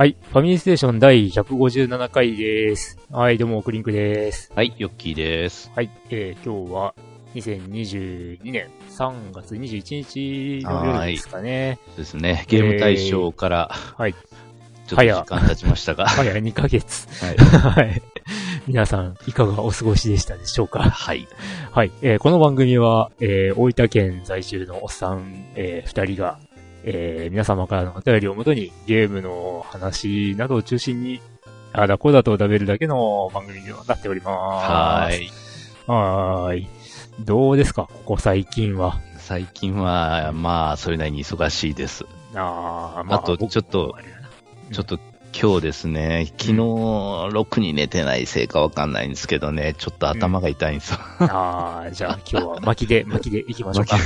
はい。ファミリーステーション第157回です。はい、どうも、クリンクです。はい、ヨッキーです。はい。えー、今日は2022年3月21日の夜ですかね。そうですね、ゲーム大賞から、はい。ちょっと時間経ちましたが、早2ヶ月。はい。はい。皆さん、いかがお過ごしでしたでしょうか？はい。はい。えーこの番組は、えー大分県在住のおっさん、えー二人が、えー皆様からのお便りをもとに、ゲームの話などを中心に、あーだこうだと食べるだけの番組になっております。はい。はーい。どうですか？ここ最近は。最近は、まあ、それなりに忙しいです。あーまあと、ちょっと、ちょっと、今日ですね、昨日、ろくに寝てないせいかわかんないんですけどね、ちょっと頭が痛いんですよ。ああ、じゃあ今日は巻きで、巻きで行きましょうか。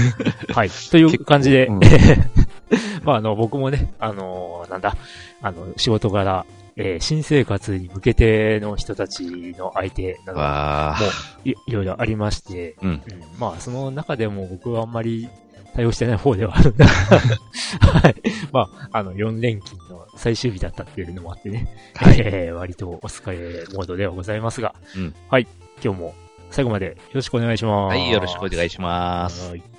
はい。という感じで、うん まあ、あの、僕もね、あの、なんだ、あの、仕事柄、えー新生活に向けての人たちの相手など、わもうい、いろいろありまして、うんうんまあ、その中でも僕はあんまり対応してない方ではあるんだ。はい。まあ、あの、4連勤の最終日だったっていうのもあってね、はいえー割とお疲れモードではございますが、うんはい。今日も最後までよろしくお願いします。はい、よろしくお願いします。はい。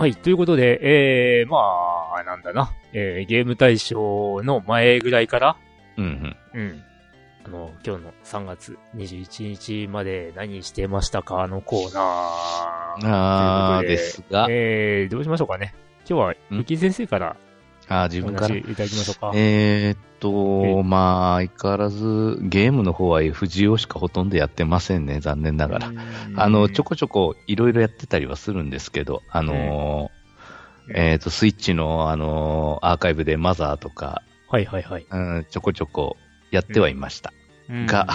はい。ということで、えー、まあ、なんだな、えー、ゲーム大賞の前ぐらいから、うんうん。うん。あの、今日の3月21日まで何してましたかのコーナー。あー、でですが、えー、どうしましょうかね。今日は、ん？ゆき先生からあー自お分から話いただきましょうか。えーっえと、まあ、相変わらず、ゲームの方は FGO しかほとんどやってませんね、残念ながら。あの、ちょこちょこいろいろやってたりはするんですけど、あのえーっと、スイッチの、あのーアーカイブでマザーとか、はいはいはい。うん、ちょこちょこやってはいました。うんが、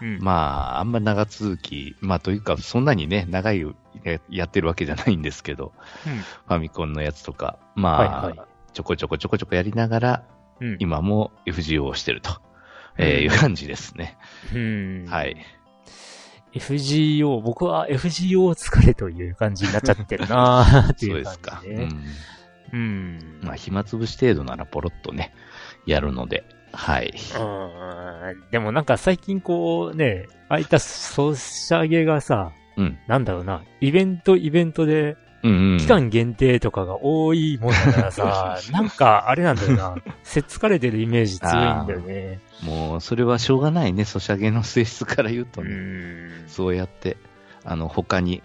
うん、まあ、あんま長続き、まあ、というか、そんなにね、長いややってるわけじゃないんですけど、うんファミコンのやつとか、まあ、はいはいちょこちょこちょこちょこやりながら、うん、今も FGO をしてると、えーうんいう感じですね。うん、はい。FGO、僕は FGO 疲れという感じになっちゃってるなー ってそういうですか。感じでね。うん。うん。まあ、暇つぶし程度ならポロッとね、やるので、はい。うん。でもなんか最近こうね、ああいったソシャゲがさ、うん。なんだろうな、イベントイベントで。期間限定とかが多いもんだからさ、なんかあれなんだよな、せっつかれてるイメージ強いんだよね。もう、それはしょうがないね、ソシャゲの性質から言うとうね。ん。そうやって、あの、他に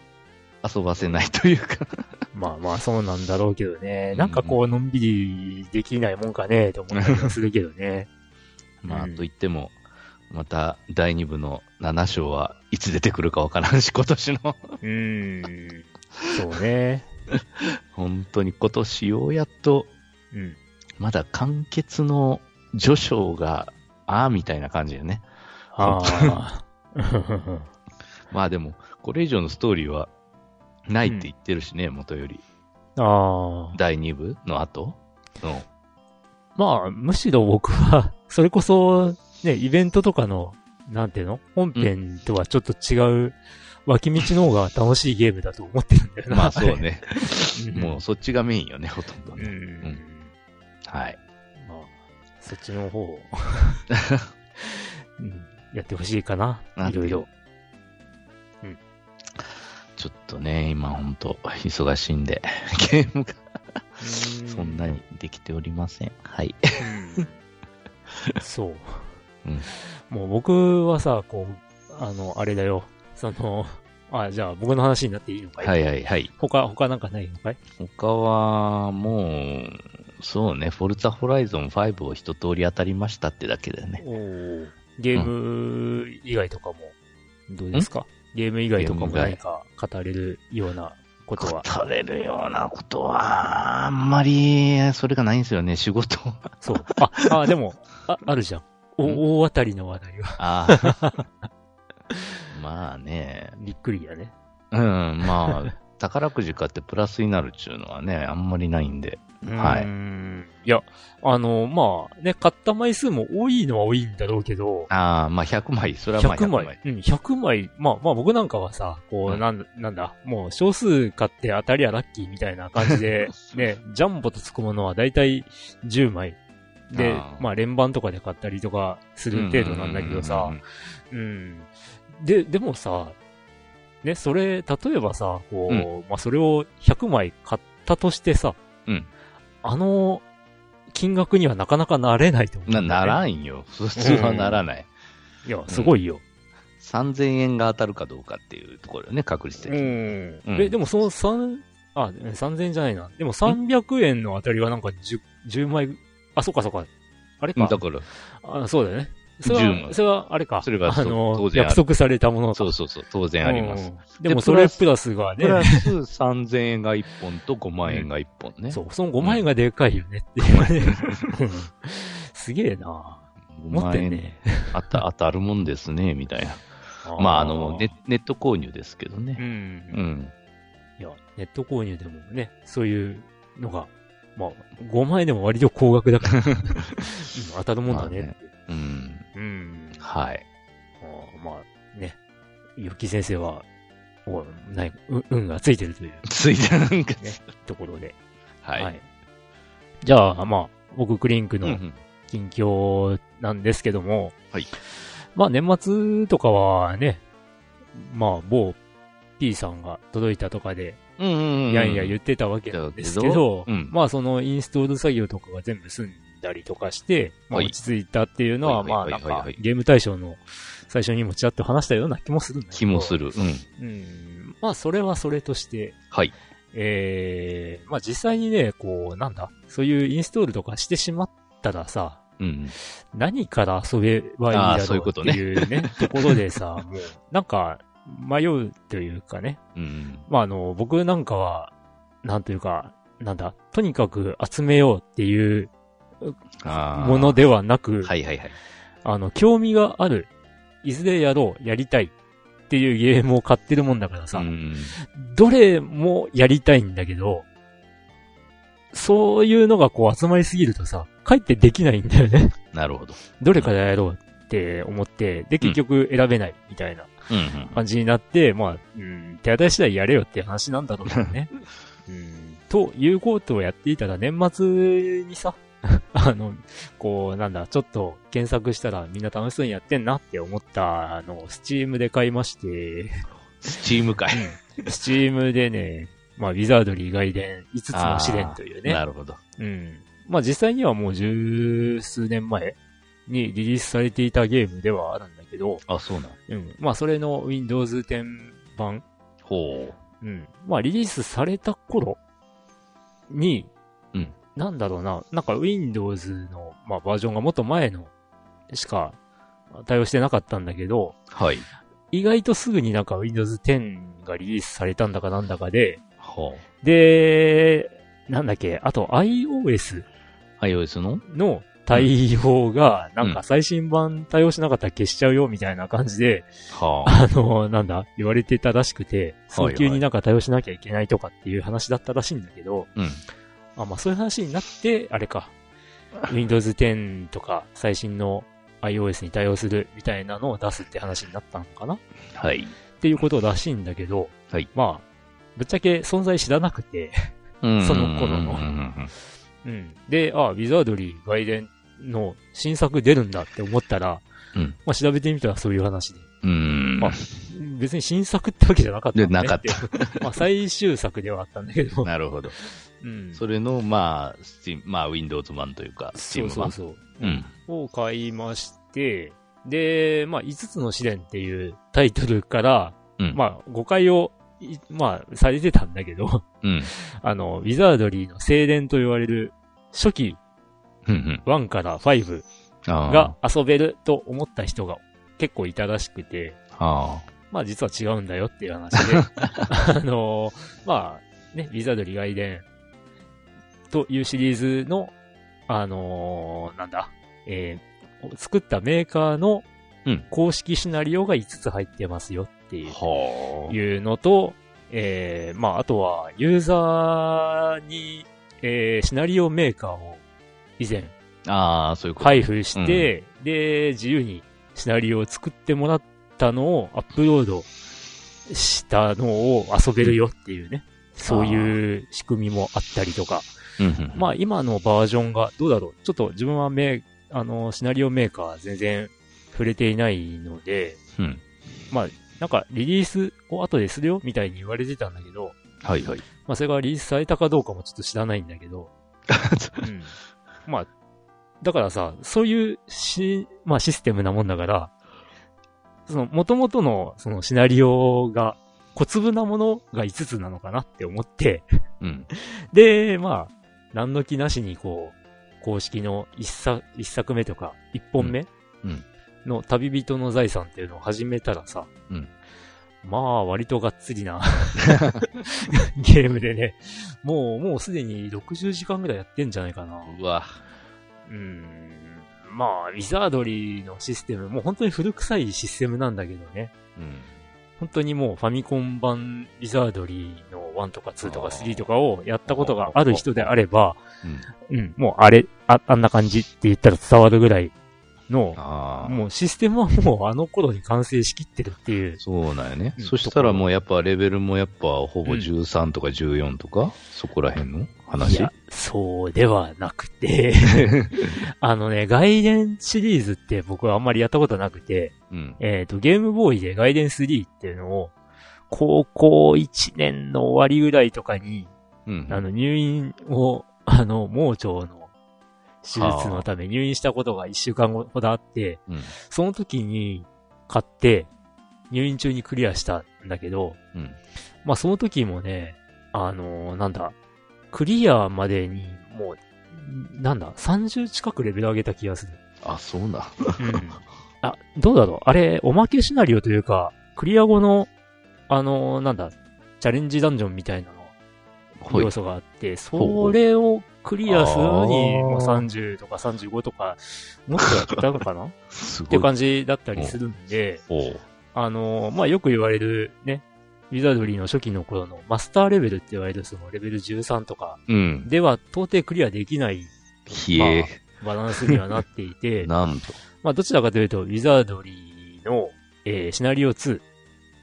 遊ばせないというか。まあまあそうなんだろうけどね。なんかこう、のんびりできないもんかね、と思ったりはするけどね。まあ、うんと言っても、また第2部の7章はいつ出てくるかわからんし、今年の。うん。そうね。本当に今年ようやっと、うん。まだ完結の序章が、ああ、みたいな感じよね。ああ。まあでも、これ以上のストーリーはないって言ってるしね、元より。ああ。第2部の後？の。まあ、むしろ僕は、それこそ、ね、イベントとかの、なんていうの？本編とはちょっと違う、脇道の方が楽しいゲームだと思ってるんだよな。まあそうね。うん。もうそっちがメインよね、ほとんどうね。ん。はい。まあ、そっちの方を、うん、やってほしいかな。いろいろ。ちょっとね、今ほんと忙しいんで、ゲームがそんなにできておりません。はい。うん。そう。うんもう僕はさ、こう、あの、あれだよ。その、あ、じゃあ僕の話になっていいのかい？はいはいはい。他、他なんかないのかい？他は、もう、そうね、フォルツァホライゾン5を一通り当たりましたってだけだよね。おーゲーム以外とかも、どうですか？ゲーム以外とかも何か語れるようなことは？語れるようなことは、あんまり、それがないんですよね、仕事。そう。あ、あ、でも、あ、あるじゃん。お、大当たりの話題は。ああ。まあね、びっくりやね。うん、まあ、宝くじ買ってプラスになるっちゅうのはね、あんまりないんで。はいいや、あの、まあ、ね、買った枚数も多いのは多いんだろうけど、ああ、まあ100枚、それはまあ100 100枚枚。。うん、100枚。まあ、まあ僕なんかはさ、こう、うんなん、なんだ、もう少数買って当たりはラッキーみたいな感じで、ね、ジャンボとつくものはだいたい10枚。であ、ーまあ連番とかで買ったりとかする程度なんだけどさうん。で、でもさ、ね、それ、例えばさ、こう、うまあそれを100枚買ったとしてさ、うんあの、金額にはなかなかなれないと思うんだな、ならんよ。普通はならない。いや、すごいよ。3000円が当たるかどうかっていうところよね、確率的に。ん。うんえ、でもその3、あ、3000円じゃないな。でも300円の当たりはなんか 10, 10枚、あ、そっかそっか。あれか。だから、あそうだよね。それ10は、枚それはあれか。それがあの約束されたものそうそうそう、当然あります。うん。でもそれプラスがプラね、ス3000円が1本と5万円が1本ね。そう、その5万円がでかいよねっていうね。うんすげえな5持ってんね。当た当たるもんですね、みたいな。まあ、あのネ、ネット購入ですけどう。ね。うんん。いや、ネット購入でもね、そういうのが、まあ、5万円でも割と高額だから、うん当たるもんだねって。うん。うん。はい。あーまあ、ね、ゆき先生は、おない、う運がついてるというついてなんか、ね、ところで。はい。じゃあ、まあ、僕、クリンクのうんうん近況なんですけども、はい。まあ、年末とかはね、まあ、某 P さんが届いたとかで、うんうんうん。やんや言ってたわけなんですけど、うんまあそのインストール作業とかが全部済んだりとかして、まあはい落ち着いたっていうのは、はいまあなんかゲーム対象の最初にもちらっと話したような気もするんだけど。気もする。うん。うん。まあそれはそれとして、はい。ええまあ実際にね、こう、なんだ、そういうインストールとかしてしまったらさ、うん。何から遊べばいいあーだろうってそういうことねいうね、ところでさ、もう、なんか、迷うというかね、うん。まあ、あの、僕なんかは、なんというか、なんだ、とにかく集めようっていうものではなく、はいはいはい。あの、興味がある、いずれやろう、やりたいっていうゲームを買ってるもんだからさ、うん。どれもやりたいんだけど、そういうのがこう集まりすぎるとさ、かえってできないんだよね。なるほど。どれからやろうって思って、で、結局選べないみたいなうんうん。感じになって、まあ、うん、手当たり次第やれよって話なんだろうけどね。うん、ということをやっていたら年末にさ、あの、こう、なんだ、ちょっと検索したらみんな楽しそうにやってんなって思ったあの、スチームで買いまして、スチーム会。スチームでね、まあ、ウィザードリー外伝5つの試練というね。なるほど。うん。まあ実際にはもう十数年前にリリースされていたゲームではあるんだけど、あ、そうなん。うん。まあそれの Windows 10版、ほうん。まあリリースされた頃に、うん。なんだろうな、なんか Windows の、まあ、バージョンがもっと前のしか対応してなかったんだけど、う。はい。意外とすぐになんか Windows 10がリリースされたんだかなんだかで、ほで、なんだっけ、あと iOS う。iOS の？の対応が、なんうんか最新版対応しなかったら消しちゃうよみたいな感じで、はあ。あの、なんだ、言われてたらしくて、はいはい早急になんか対応しなきゃいけないとかっていう話だったらしいんだけど、うん。あまあそういう話になって、あれか、Windows 10とか最新の iOS に対応するみたいなのを出すって話になったのかなはい。っていうことらしいんだけど、はいまあ、ぶっちゃけ存在知らなくて、うんその頃のうん。で、あ、ウィザードリー外伝の新作出るんだって思ったら、うんまあ調べてみたらそういう話で。うん。うんあ別に新作ってわけじゃなかったんだねでなかったて まあ最終作ではあったんだけど。なるほど。うん。それの、まあ、スチーム、まあ、Windows 版というか、そう Steam 版。そうそう。うん。を買いまして、で、まあ5つの試練っていうタイトルから、うん。まあ、誤解を、いまあ、されてたんだけど、うん。あの、ウィザードリーの聖殿と言われる初期うん。うん。1から5あーが遊べると思った人が結構いたらしくて、あまあ実は違うんだよっていう話で、あのまあ、ね、ウィザードリー外伝というシリーズの、あのなんだ、えー作ったメーカーのうん。公式シナリオが5つ入ってますよっていう。いうのと、えー、まあ、あとは、ユーザーに、えー、シナリオメーカーを以前ああ、そういうこと。配布して、で、自由にシナリオを作ってもらったのをアップロードしたのを遊べるよっていうね、そういう仕組みもあったりとか、まあ今のバージョンがどうだろうちょっと自分はメあの、シナリオメーカー全然触れていないので、うん。まあ、なんかリリースを後でするよみたいに言われてたんだけど、はいはい。まあそれがリリースされたかどうかもちょっと知らないんだけど、うん。まあ、だからさ、そういうし、まあシステムなもんだから、その元々のそのシナリオが小粒なものが5つなのかなって思って、うん。で、まあ、何の気なしにこう、公式の一作、一作目とか、一本目うんうんの旅人の財産っていうのを始めたらさ、うんまあ、割とがっつりな ゲームでね、もう、もうすでに60時間ぐらいやってんじゃないかな。うわ。うーん。まあ、ウィザードリーのシステム、もう本当に古臭いシステムなんだけどね。うん。本当にもうファミコン版ウィザードリーの1とか2とか3とかをやったことがある人であれば、うん。うん、もうあれ、あ、あんな感じって言ったら伝わるぐらいの。もうシステムはもうあの頃に完成しきってるっていう。そうなんやね。うんそしたらもうやっぱレベルもやっぱほぼうん13とか14とか、そこら辺のい話や、そうではなくて、あのね、外伝シリーズって僕はあんまりやったことなくて、うん。えっ、と、ゲームボーイで外伝3っていうのを、高校1年の終わりぐらいとかに、うん。あの、入院を、あの、盲腸の手術のため入院したことが1週間ほどあって、うん。その時に買って、入院中にクリアしたんだけど、うん。まあその時もね、あのーなんだ、クリアまでにもう、なんだ、30近くレベル上げた気がする。あ、そうな。うん。あ、どうだろう？あれ、おまけシナリオというか、クリア後の、あのーなんだ、チャレンジダンジョンみたいなの、要。素があって、そうれをクリアするのに、まあ、30とか35とか、もっとやったのかな？っすごい。ていう感じだったりするんで、あのーまあ、よく言われるね、ウィザードリーの初期の頃のマスターレベルって言われるそのレベル13とかうん。では到底クリアできないひえ。バランスにはなっていて、なんと。まあ、どちらかというと、ウィザードリーの、えーシナリオ2、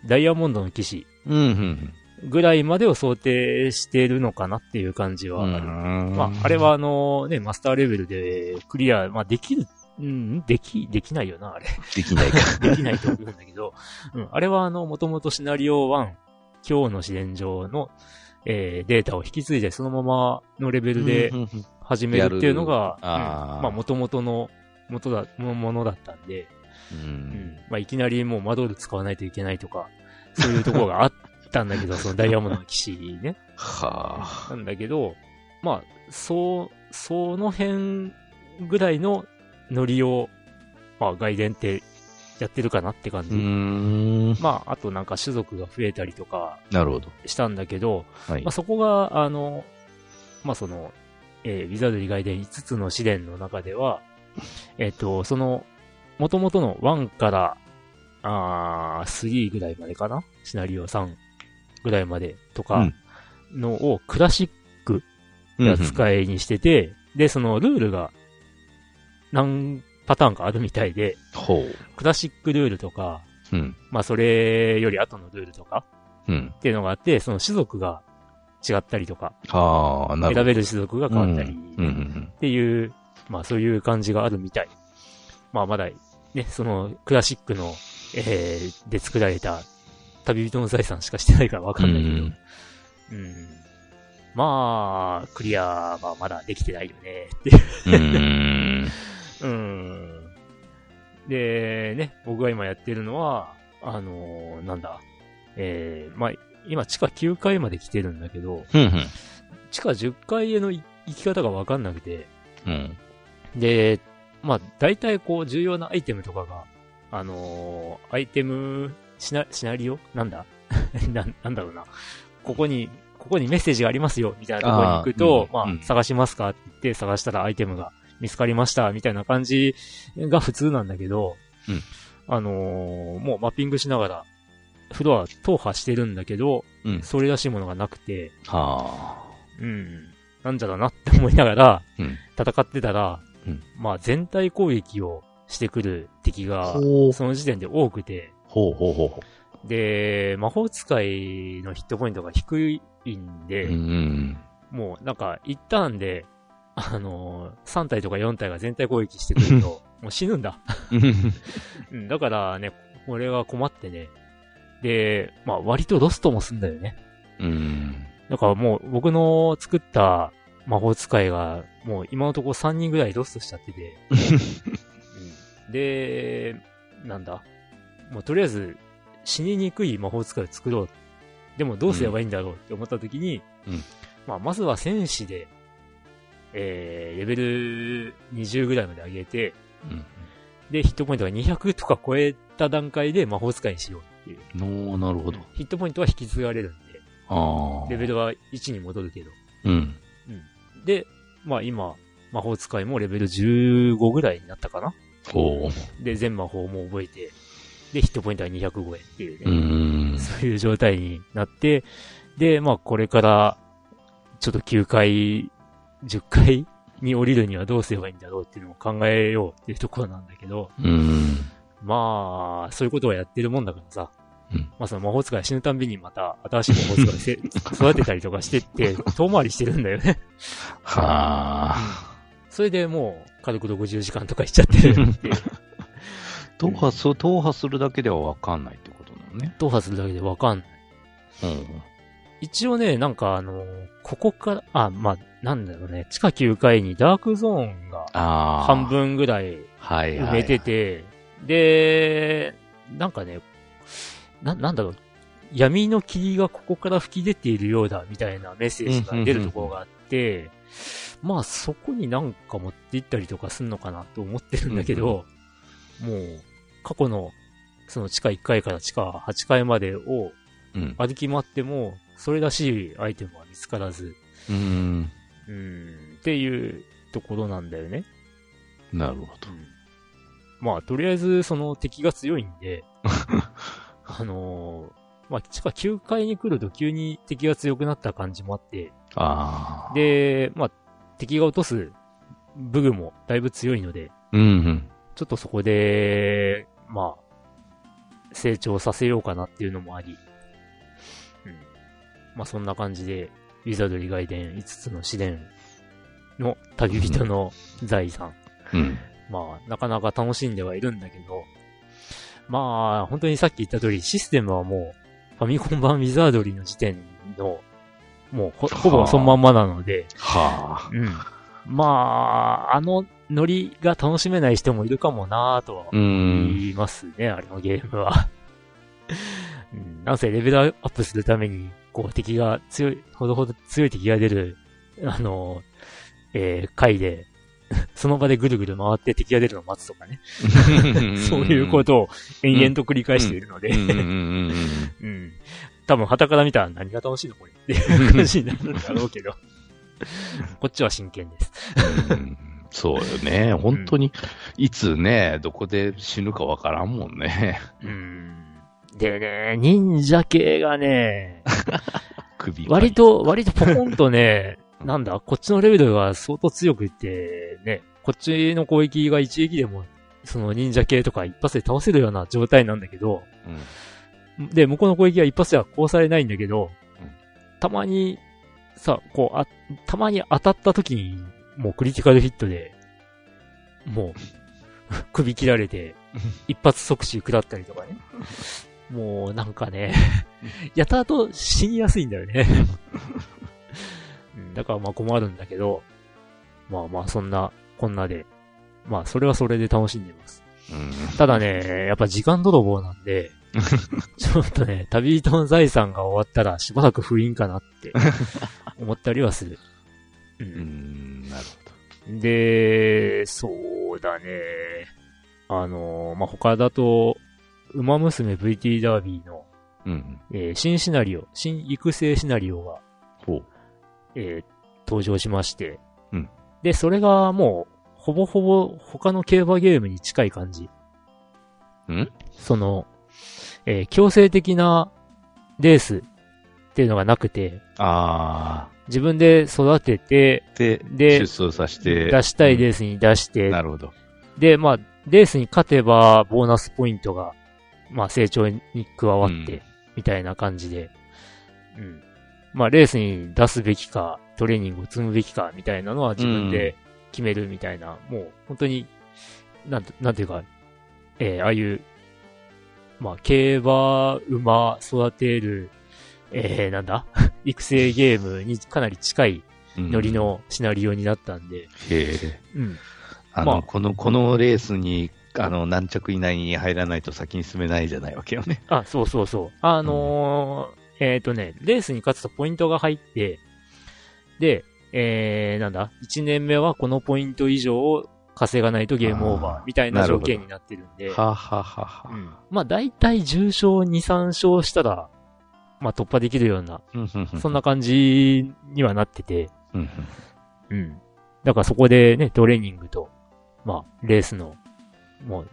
ダイヤモンドの騎士うん、うん。ぐらいまでを想定しているのかなっていう感じはある。まあ、あれはあのね、マスターレベルでクリア、まあ、できる、うん、でき、できないよな、あれ。できないか。できないと思うんだけど、うん、あれはあの、もともとシナリオ1、今日の試練場の、えーデータを引き継いでそのままのレベルで始めるっていうのが、うんまあ、もともとの、元だ、もものだったんで、ううんん。まあ、いきなりもうマドール使わないといけないとか、そういうところがあったんだけど、そのダイヤモンドの騎士ね。はあ。なんだけど、まあ、そう、その辺ぐらいのノリを、まあ、外伝ってやってるかなって感じ。まあ、あとなんか種族が増えたりとかなるほど。したんだけど、はいまあ、。そこが、あの、まあ、その、えーウィザードリー外伝5つの試練の中では、えっ、と、その、元々の1から、あー3ぐらいまでかな？シナリオ3ぐらいまでとかのをクラシックな使いにしてて、で、そのルールが何パターンかあるみたいで、ほクラシックルールとか、う。うん。まあそれより後のルールとかうん。っていうのがあって、その種族が違ったりとか。選べる種族が変わったり、っていう、まあそういう感じがあるみたい。まあまだ、ね、そのクラシックの、えー、で作られた旅人の財産しかしてないからわかんないけど、うんうんまあ、クリアはまだできてないよねっていう。うーん。うん。で、ね、僕が今やってるのは、あのーなんだ、えー、まあ、今地下9階まで来てるんだけど、ふんふん。地下10階へのい行き方がわかんなくて、うん。で、まあ、大体こう、重要なアイテムとかが、あのーアイテム、シナ、シナリオ？なんだ？な、なんだろうな。ここに、ここにメッセージがありますよ、みたいなところに行くと、まあ、うんうん。探しますか？って言って、探したらアイテムが見つかりました、みたいな感じが普通なんだけど、うん。あのーもうマッピングしながら、フロア踏破してるんだけど、うん。それらしいものがなくて、はうん、なんじゃだなって思いながら、うん。戦ってたら、うん。まあ全体攻撃をしてくる敵あ。が。その時点で多くて、ほうほうほうほで、魔法使いのヒットポイントが低いんで、う。うん。もうなんか一ターンで、あのー、3体とか4体が全体攻撃してくると、もう死ぬんだ。うん、だからね、これは困ってね。で、まあ割とロストもすんだよね。うん。だからもう僕の作った魔法使いがもう今のところ3人ぐらいロストしちゃってて。うんで、なんだ？もうとりあえず死ににくい魔法使いを作ろう。でもどうすればいいんだろうって思った時に、うんまあまずは戦士で、えー、レベル20ぐらいまで上げて、うんで、ヒットポイントが200とか超えた段階で魔法使いにしようっていう。のなるほど。ヒットポイントは引き継がれるんで。レベルは1に戻るけど。うん。で、まあ今、魔法使いもレベル15ぐらいになったかなほで、全魔法も覚えて、で、ヒットポイントは200超えっていうう。ね、うん。そういう状態になって、で、まあこれから、ちょっと9回、10回に降りるにはどうすればいいんだろうっていうのを考えようっていうところなんだけど、うん。まあ、そういうことをやってるもんだからさ、うんまあその魔法使い死ぬたんびにまた新しい魔法使いせ 育てたりとかしてって、遠回りしてるんだよね。はあ。それでもう、軽く60時間とかいっちゃってるっていう。踏破す、踏破するだけではわかんないってことなのね。踏破するだけでわかんない。うん。一応ね、なんかあの、ここから、あ、まあ、なんだろうね、地下9階にダークゾーンがああ。半。分ぐらいはいはい。埋めてて、で、なんかね、な、なんだろう、闇の霧がここから吹き出ているようだ、みたいなメッセージが出るところがあって、まあそこになんか持って行ったりとかすんのかなと思ってるんだけど、もう、過去の、その地下1階から地下8階までをうん。歩き回っても、それらしいアイテムは見つからず、うん。うん、っていうところなんだよね。なるほど。まあ、とりあえず、その敵が強いんで、あのーまあ、地下9階に来ると急に敵が強くなった感じもあって、ああ。、で、まあ、敵が落とす武具もだいぶ強いので、うんうん。ちょっとそこで、まあ、成長させようかなっていうのもあり、うん。まあ、そんな感じで、ウィザードリー外伝5つの試練の旅人の財産。うん。まあ、なかなか楽しんではいるんだけど、まあ、本当にさっき言った通り、システムはもう、ファミコン版ウィザードリーの時点の、もうほ、ほぼそのまんまなので、はあ。うん。まあ、あのノリが楽しめない人もいるかもなぁとはうん。言いますね、あれのゲームは。うん、なんせレベルアップするために、こう敵が強い、ほどほど強い敵が出る、あの、えー、回で、その場でぐるぐる回って敵が出るのを待つとかね。そういうことを延々と繰り返しているので、うん。多分、旗から見たら何が楽しいのこれっていう感じになるんだろうけど。こっちは真剣です。うんそうよね。本当に、いつね、どこで死ぬかわからんもんね。うん。でね、忍者系がね、首が割と、割とポコンとね、なんだ、こっちのレベルが相当強くって、ね、こっちの攻撃が一撃でも、その忍者系とか一発で倒せるような状態なんだけど、うんで、向こうの攻撃は一発では殺されないんだけど、うんたまに、さ、こう、あ、たまに当たった時に、もうクリティカルヒットで、もう、首切られて、一発即死食らったりとかね。もう、なんかね、やたらと死にやすいんだよね。うんだからまあ困るんだけど、まあまあそんな、こんなで、まあそれはそれで楽しんでます。うんただね、やっぱ時間泥棒なんで、ちょっとね、旅人の財産が終わったらしばらく封印かなって思ったりはする。う。うんで、そうだね。あの、まあ、他だと、馬娘 VT ダービーの、ど。うん。えー新シナリオ、新育成シナリオが。えー登場しまして、うんで、それがもう、ほぼほぼ他の競馬ゲームに近い感じ。ん？その、えー強制的なレースっていうのがなくて、あ自分で育てて、ー。で、で出走させて。出したいレースに出して、なるほど。で、まあ、レースに勝てば、ボーナスポイントが、まあ、成長に加わって、うんみたいな感じで、うん。まあ、レースに出すべきか、トレーニングを積むべきか、みたいなのは自分で決めるみたいな、もう、本当に、なんて、なんていうか、えーああいう、まあ、競馬、馬、育てる、えー、なんだ？育成ゲームにかなり近いうんノリ。のシナリオになったんで、へえ。うん。あの、まあこの、このレースに、あの、何着以内に入らないと先に進めないじゃないわけよね。あ、そうそうそう。あのーえっ、とね、レースに勝つとポイントが入って、で、えー、なんだ、1年目はこのポイント以上を稼がないとゲームオーバあーーみたいな条件になってるんで、はあ、はあはあはあうん。まあ大体重勝2、3勝したら、まあ突破できるような、うんうんうんそんな感じにはなってて、うんうんうん。だからそこでね、トレーニングと、まあ、レースの、もう、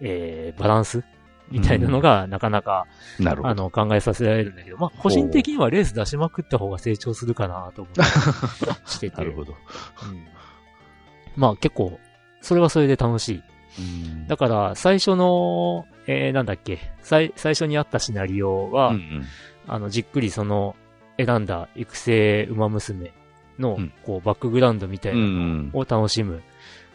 えー、バランスみたいなのが、なかなか、なるほど。あの、考えさせられるんだけど、まあ、個人的にはレース出しまくった方が成長するかなと思って してて。なるほど。うん。まあ、結構、それはそれで楽しい。うんだから、最初の、えー、なんだっけ、最、最初にあったシナリオは、うんうんあの、じっくりその、選んだ育成馬娘のうん、こう、バックグラウンドみたいうんなのを楽しむ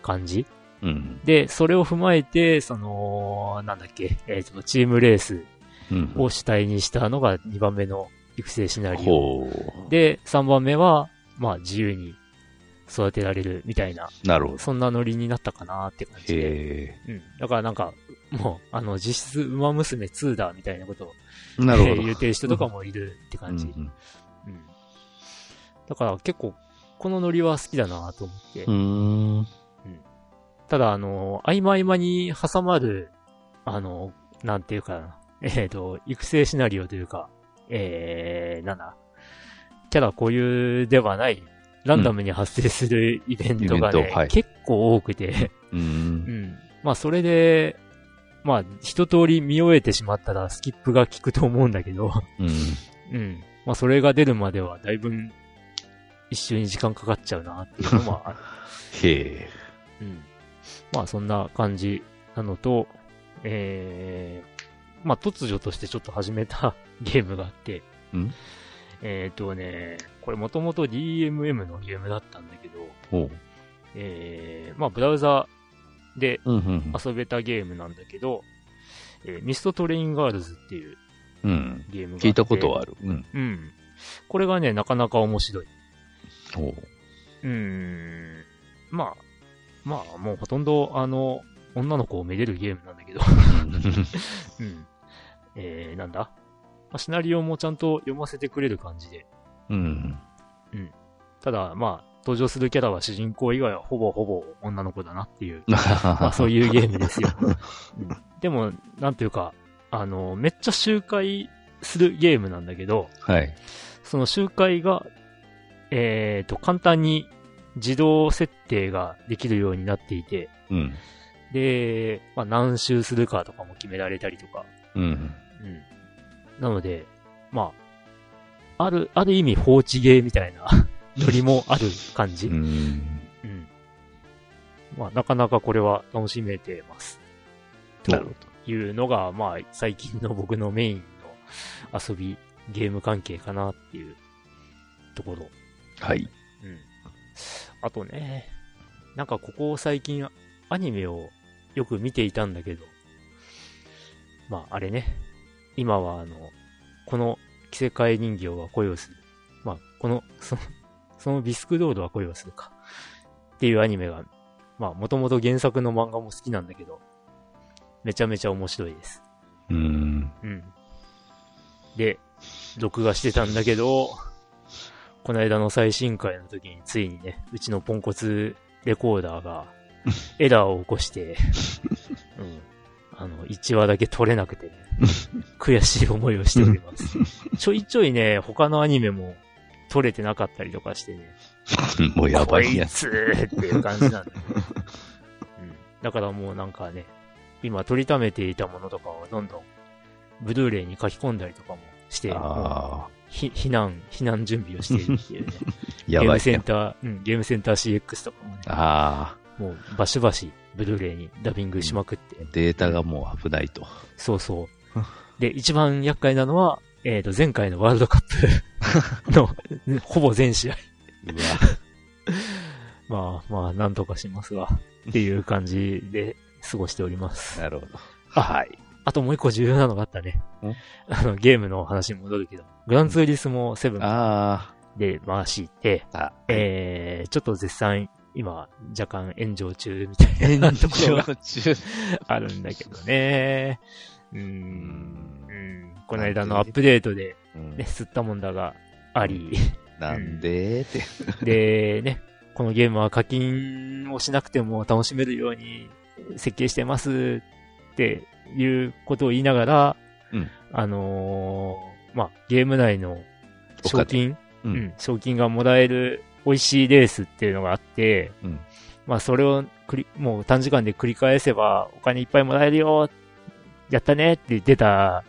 感じ。うん。うんで、それを踏まえて、その、なんだっけ、えーと、チームレースうん。を主体にしたのが2番目の育成シナリオ。ほう。で、3番目は、まあ自由に育てられるみたいな、なるほど。そんなノリになったかなって感じで。へうん。だからなんか、もう、あの、実質、馬娘2だみたいなことを、え。なるほど。えー言ってる人とかもいるって感じ。うんうん。だから結構、このノリは好きだなと思って。うん。うただ、あの、合間合間に挟まる、あの、なんていうかな、えっ、と、育成シナリオというか、えー、なんだ、キャラ固有ではない、ランダムに発生するイベントがね、イベントはい結構多くて、ー。うんん。まあ、それで、まあ、一通り見終えてしまったらスキップが効くと思うんだけど、うん。うん。まあ、それが出るまではだいぶ一周に時間かかっちゃうなっていうのもある。へえ。うん。まあそんな感じなのと、えー、まあ突如としてちょっと始めたゲームがあって、ん？えっ、とね、これもともと DMM のゲームだったんだけど。えー、まあブラウザでうんうん遊べたゲームなんだけど、えーミストトレインガールズっていううん。うん。ゲームがあって。聞いたことはある。うん。うん。これがね、なかなか面白い。ほう。うーん。まあ、まあ、もうほとんど、あの、女の子をめでるゲームなんだけど。うん。えー、なんだ、まあ、シナリオもちゃんと読ませてくれる感じで。うん。ただ、まあ、登場するキャラは主人公以外はほぼほぼ女の子だなっていう、まあそうう。いうゲームですよ。うん、でも、なんていうか、あの、めっちゃ周回するゲームなんだけど、はい。その周回が、えーと、簡単に自動設定ができるようになっていて、うん。で、まあ、何周するかとかも決められたりとか。うん。うん。なので、まあ、ある、ある意味放置ゲーみたいなノリもある感じ。ううん。ん。まあ、なかなかこれは楽しめてます。なるほど。というのが、まあ、最近の僕のメインの遊び、ゲーム関係かなっていうところ。はい。うん。あとね、なんかここ最近アニメをよく見ていたんだけど、まああれね、今はあの、この着せ替え人形は恋をする。まあこの、その、そのビスクロードは恋をするか。っていうアニメが、まあもともと原作の漫画も好きなんだけど、めちゃめちゃ面白いです。うん。うん。で、録画してたんだけど、この間の最新回の時についにね、うちのポンコツレコーダーが エラーを起こして、うん。あの、1話だけ撮れなくてね、悔しい思いをしております。ちょいちょいね、他のアニメも撮れてなかったりとかしてね、もうやばいやつ。っていう感じなんだ、うん。だからもうなんかね、今取りためていたものとかをどんどんブルーレイに書き込んだりとかもして、避難、避難準備をしているっていうね。ゲ やばいームセンやター、うん、ゲームセンター CX とかもね、ああ、もうバシバシブルーレイにダビングしまくって、データがもう危ないと。そうそう。で、一番厄介なのは、えっ、と、前回のワールドカップ の、ほぼ全試合。まあまあ、なんとかしますが、っていう感じで過ごしております。なるほど。あはい。あともう一個重要なのがあったねん？あの、ゲームの話に戻るけど、グランツーリスモ7あで回して、えー、ちょっと絶賛、今、若干炎上中みたいなところが中。あるんだけどね。うーん。うん。この間のアップデートで、うん。ね、吸ったもんだがあり、なんでって。で、ね、このゲームは課金をしなくても楽しめるように設計してますっていうことを言いながら、うん。あのーまあ、ゲーム内の賞金、ううんん、賞金がもらえる美味しいレースっていうのがあって、うん。まあ、それを繰り、もう短時間で繰り返せばお金いっぱいもらえるよ、やったねって出た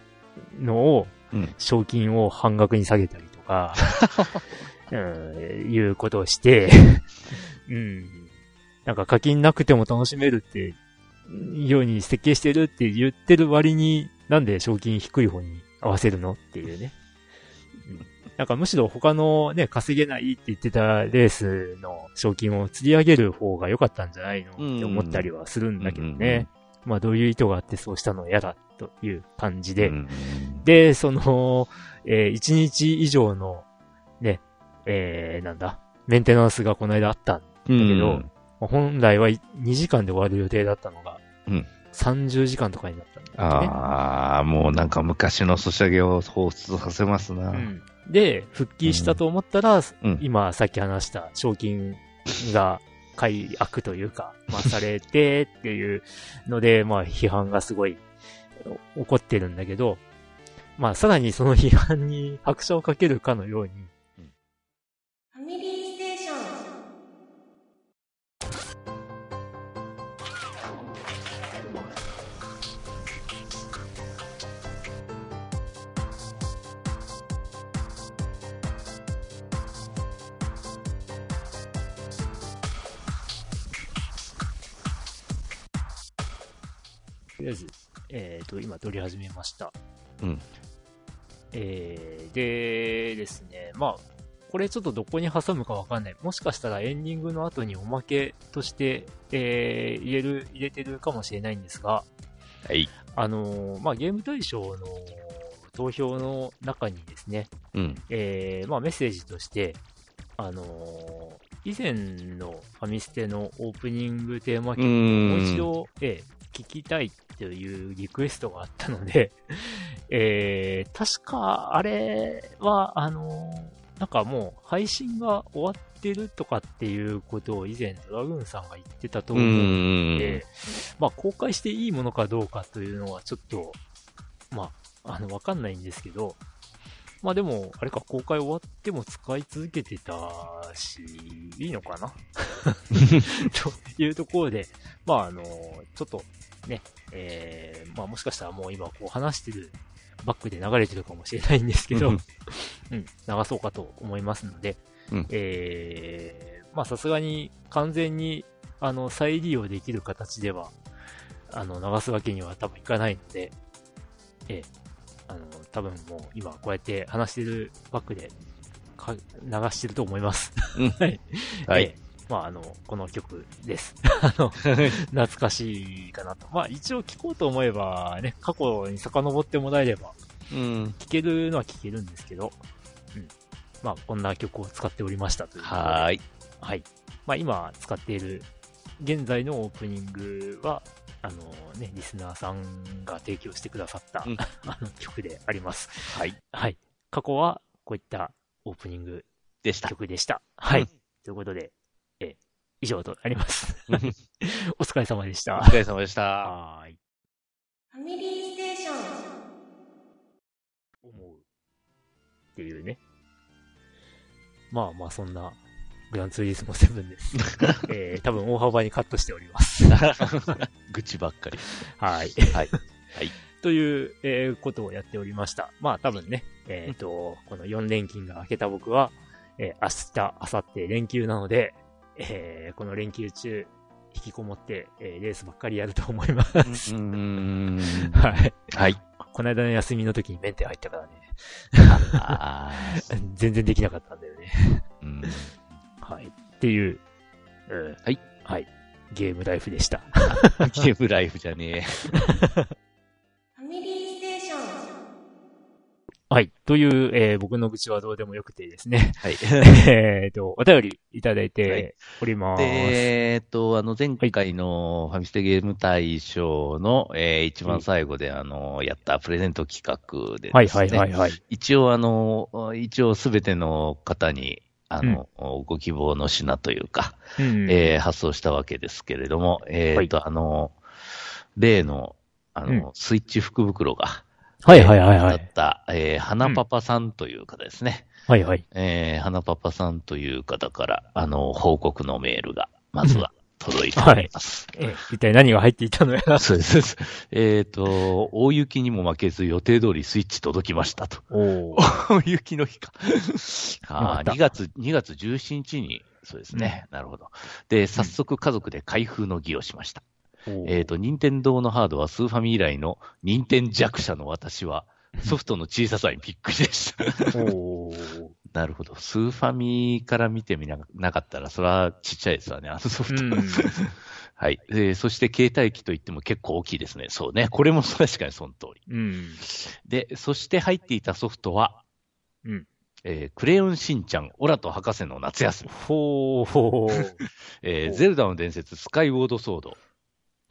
のを、うん賞金を半額に下げたりとか、うん、いうことをして、うん。なんか課金なくても楽しめるって、ように設計してるって言ってる割に、なんで賞金低い方に合わせるのっていうね。うんなんかむしろ他のね、稼げないって言ってたレースの賞金を釣り上げる方が良かったんじゃないのって思ったりはするんだけどうんうんうんね。まあどういう意図があってそうしたのは嫌だという感じで。うんで、その、えー1日以上の、ね、えーなんだ、メンテナンスがこの間あったんだうんけど、まあ本来は2時間で終わる予定だったのが、うん30時間とかになったんだよね。ああ、もうなんか昔のソシャゲを放出させますな。うんで、復帰したと思ったら、うん今さっき話した賞金が快悪というか、まあされてっていうので、まあ批判がすごい起こってるんだけど、まあさらにその批判に拍車をかけるかのように、ファミリーとりあえず、えっ、と、今撮り始めました。うん。えー、でですね、まあ、これちょっとどこに挟むかわかんない。もしかしたらエンディングの後におまけとして、えー、入れる、入れてるかもしれないんですが、はい。あのーまあ、ゲーム大賞の投票の中にですね、うん。えー、まあ、メッセージとして、あのー以前のファミステのオープニングテーマ曲をもう一度、えー聞きたいというリクエストがあったので、えー、確か、あれは、あのーなんかもう配信が終わってるとかっていうことを以前ドラグーンさんが言ってたとう思うのん。で、まあ、公開していいものかどうかというのはちょっと、まあ、あの、わかんないんですけど、まあでも、あれか、公開終わっても使い続けてたし、いいのかな？というところで、まああの、ちょっとね、えー、まあもしかしたらもう今こう話してるバックで流れてるかもしれないんですけど、ううんん、流そうかと思いますので、うんえー、まあさすがに完全にあの再利用できる形では、あの流すわけには多分いかないので、えー、あの多分もう今こうやって話してるバックでか流してると思います。うん はい。はいえーまあ、あの、この曲です。あの、懐かしいかなと。まあ、一応聴こうと思えばね、過去に遡ってもらえれば、うん。聴けるのは聴けるんですけど、うん。まあ、こんな曲を使っておりましたという。はーい。はい。まあ、今使っている、現在のオープニングは、あのね、リスナーさんが提供してくださった、うんあの曲であります。はい。はい。過去はこういったオープニングでした。曲でした。はい。うんということで、えー以上となります。う んお疲れ様でした。お疲れ様でした。はーい。ファミリーステーション思う。っていうね。まあまあ、そんな、グランツーリスモ7です。えー、多分大幅にカットしております。愚痴ばっかり。はい。はい。という、えーことをやっておりました。まあ多分ね、えっ、と、この4連勤が明けた僕は、えー明日、明後日連休なので、えーこの連休中、引きこもって、えーレースばっかりやると思います。はい。はい。この間の休みの時にメンテ入ったからね、あ 全然できなかったんだよね。ーうんはい。っていう、うんはい。はい。ゲームライフでした。ゲームライフじゃねえ。はい。という、えー僕の口はどうでもよくてですね。はい。えっと、お便りいただいております。で、えっと、あの、前回のファミステゲーム大賞の、えー一番最後で、あの、やったプレゼント企画ではいですね、はいはいはい。一応、あの、一応すべての方に、あの、ご希望の品というか、うんえー発送したわけですけれども、えっ、と、あの、例の、あの、うんスイッチ福袋が、はいはいはいはい。だった、えー花パパさんという方ですね。はいはい。えー花パパさんという方から、あの、報告のメールが、まずは届いております。えー一体何が入っていたのやら。そうです。えっ、と、大雪にも負けず予定通りスイッチ届きましたと。お大雪の日か。あよかった2月、2月17日に、そうですね。なるほど。で、早速家族で開封の儀をしました。えっ、と、任天堂のハードはスーファミ以来の任天弱者の私は、ソフトの小ささにびっくりでした。なるほど。スーファミから見てみななかったら、それはちっちゃいですわね、あのソフト。うんはい。でそして携帯機といっても結構大きいですね。そうね。これも確かにその通り。うん。で、そして入っていたソフトは、うん。えークレヨンしんちゃん、オラと博士の夏休み。ほーほ ー。えーおゼルダの伝説、スカイウォードソード。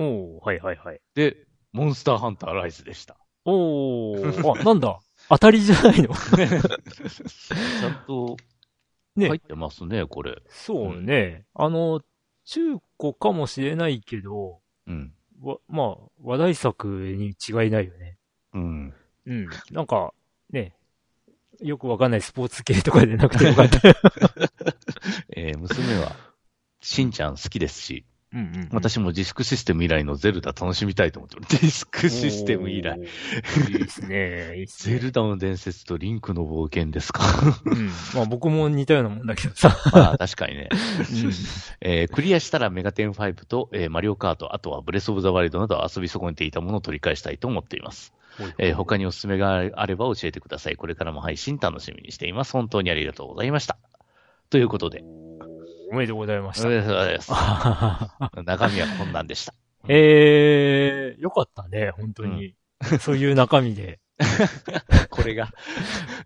おーはいはいはい。で、モンスターハンターライズでした。おー。あ、なんだ？当たりじゃないの？ちゃんとね入ってますね、これ。そうね。あの、中古かもしれないけど、うん。わ、まあ、話題作に違いないよね。うん。うん。なんか、ね、よくわかんないスポーツ系とかでなくてよかった。えー娘は、しんちゃん好きですし、うんうん。私もディスクシステム以来のゼルダ楽しみたいと思ってる。ディスクシステム以来。いいですね。いいですね。ゼルダの伝説とリンクの冒険ですか？うん。まあ僕も似たようなもんだけどさ。まあ確かにね。うん。えークリアしたらメガテン5と、えーマリオカート、あとはブレスオブザワイルドなど遊び損ねていたものを取り返したいと思っています。えー他におすすめがあれば教えてください。これからも配信楽しみにしています。本当にありがとうございました。ということで、おめでとうございました。おめでとうございます。中身はこんなんでした。えー、よかったね、本当に。そういう中身で。これが、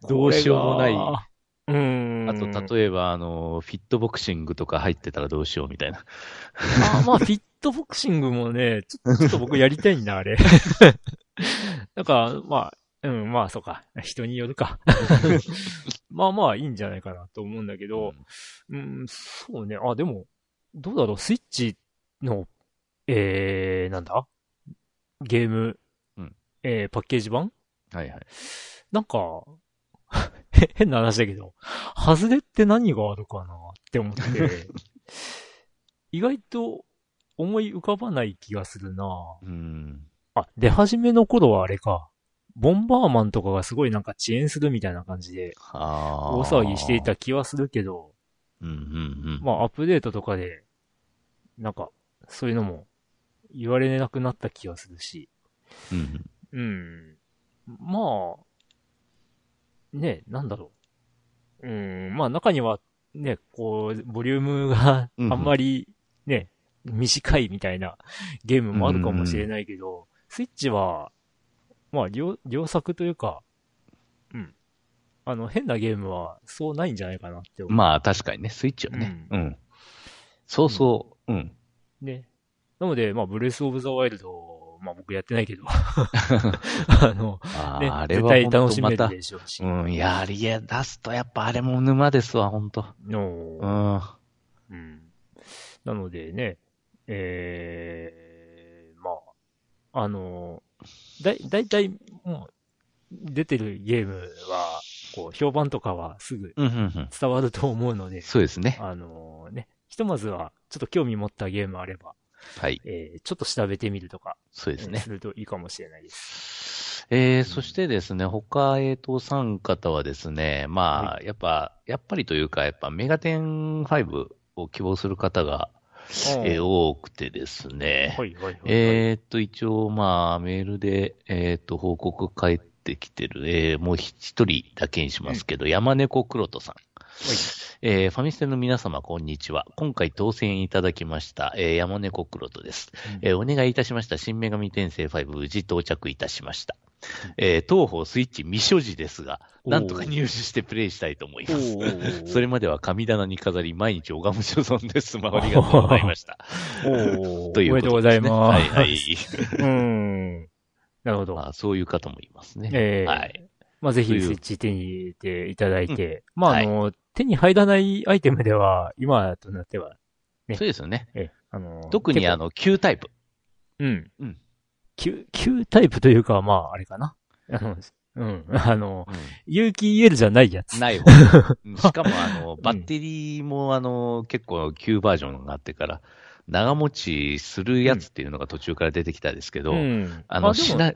どうしようもない。うーん。あと、例えば、あの、フィットボクシングとか入ってたらどうしようみたいな。あまあ、フィットボクシングもね、ちょちょっと僕やりたいんだ、あれ。なんか、まあ、うん、まあ、そうか。人によるか。まあまあ、いいんじゃないかなと思うんだけど、うん、そうね。あ、でも、どうだろう、スイッチの、えー、なんだ？ゲーム、うんえー、パッケージ版？はいはい。なんか、へ変な話だけど、外れって何があるかなって思って、意外と思い浮かばない気がするなうん。あ、出始めの頃はあれか。ボンバーマンとかがすごいなんか遅延するみたいな感じで、あ大騒ぎしていた気はするけど、うんうんうん。まあアップデートとかで、なんか、そういうのも言われなくなった気がするし、うんうん。まあ、ね、なんだろう。うん、まあ中には、ね、こう、ボリュームがあんまりね、短いみたいなゲームもあるかもしれないけど、スイッチは、まあ良、良作というか、うん。あの、変なゲームはそうないんじゃないかなって思う。まあ確かにね、スイッチはね。うん。そうそう、うん。ね。なので、まあ、ブレスオブザワイルド、まあ僕やってないけど、あの、ね、あーあれ絶は本対楽しめるでしょうし。うん、いや、出すとやっぱあれも沼ですわ、本当のうん。うん。なのでね、えー、まあ、あの、だい、だいたいもう、出てるゲームは、こう、評判とかはすぐうん、うん、うん。伝わると思うので、そうですね。あのね、ひとまずは、ちょっと興味持ったゲームあれば、はい。えー、ちょっと調べてみるとか、そうですねす。るといいかもしれないです。えー、そしてですね、他、えっ、と、お三方はですね、まあ、はやっぱ、やっぱりというか、やっぱメガテン5を希望する方が、えー多くてですね、はい、はい、はい。えーっと、一応、まあ、メールで、えーっと、報告返ってきてる、えーもう一人だけにしますけど、山猫黒人さん。えーファミステの皆様、こんにちは。今回当選いただきました、えー山猫黒人です。えーお願いいたしました新女神転生5無事到着いたしました。えー当方スイッチ未所持ですが、なんとか入手してプレイしたいと思います。それまでは神棚に飾り、毎日拝む所存です。まあありがとうございました。おー というおめでとうご。ざいます。はいはい。うん。なるほど。まあ、そういう方もいますね。ええはい。まあ、ぜひというスイッチ手に入れていただいて、まあ、はいあの、手に入らないアイテムでは、今となっては、ねそうですよね。ええ、あの、特にあの、旧タイプ。うん。うん。旧、旧タイプというか、まあ、あれかな。あの、うん。あの、有機 EL じゃないやつ。ない しかも、あの、バッテリーも、あの、結構旧バージョンがあってから、長持ちするやつっていうのが途中から出てきたんですけど、うん。あの、しな、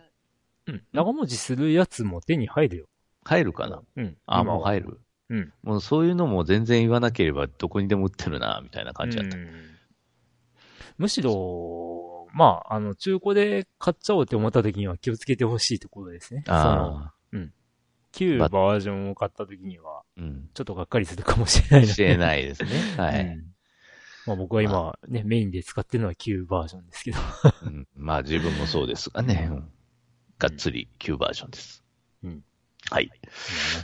うん。長持ちするやつも手に入るよ。入るかな？うん。あ、もう入る？うん。もうそういうのも全然言わなければどこにでも売ってるな、みたいな感じだった。うんむしろ、まあ、あの、中古で買っちゃおうって思った時には気をつけてほしいところですね。その、あ旧ババージョンを買った時には、あ、うん。ちょっとがっかりするかもしれないので。知れないですね。はい。うんまあ僕は今、ね、メインで使ってるのは旧バージョンですけど。うん、まあ自分もそうですがね。うんがっつり旧バージョンです。うんはい。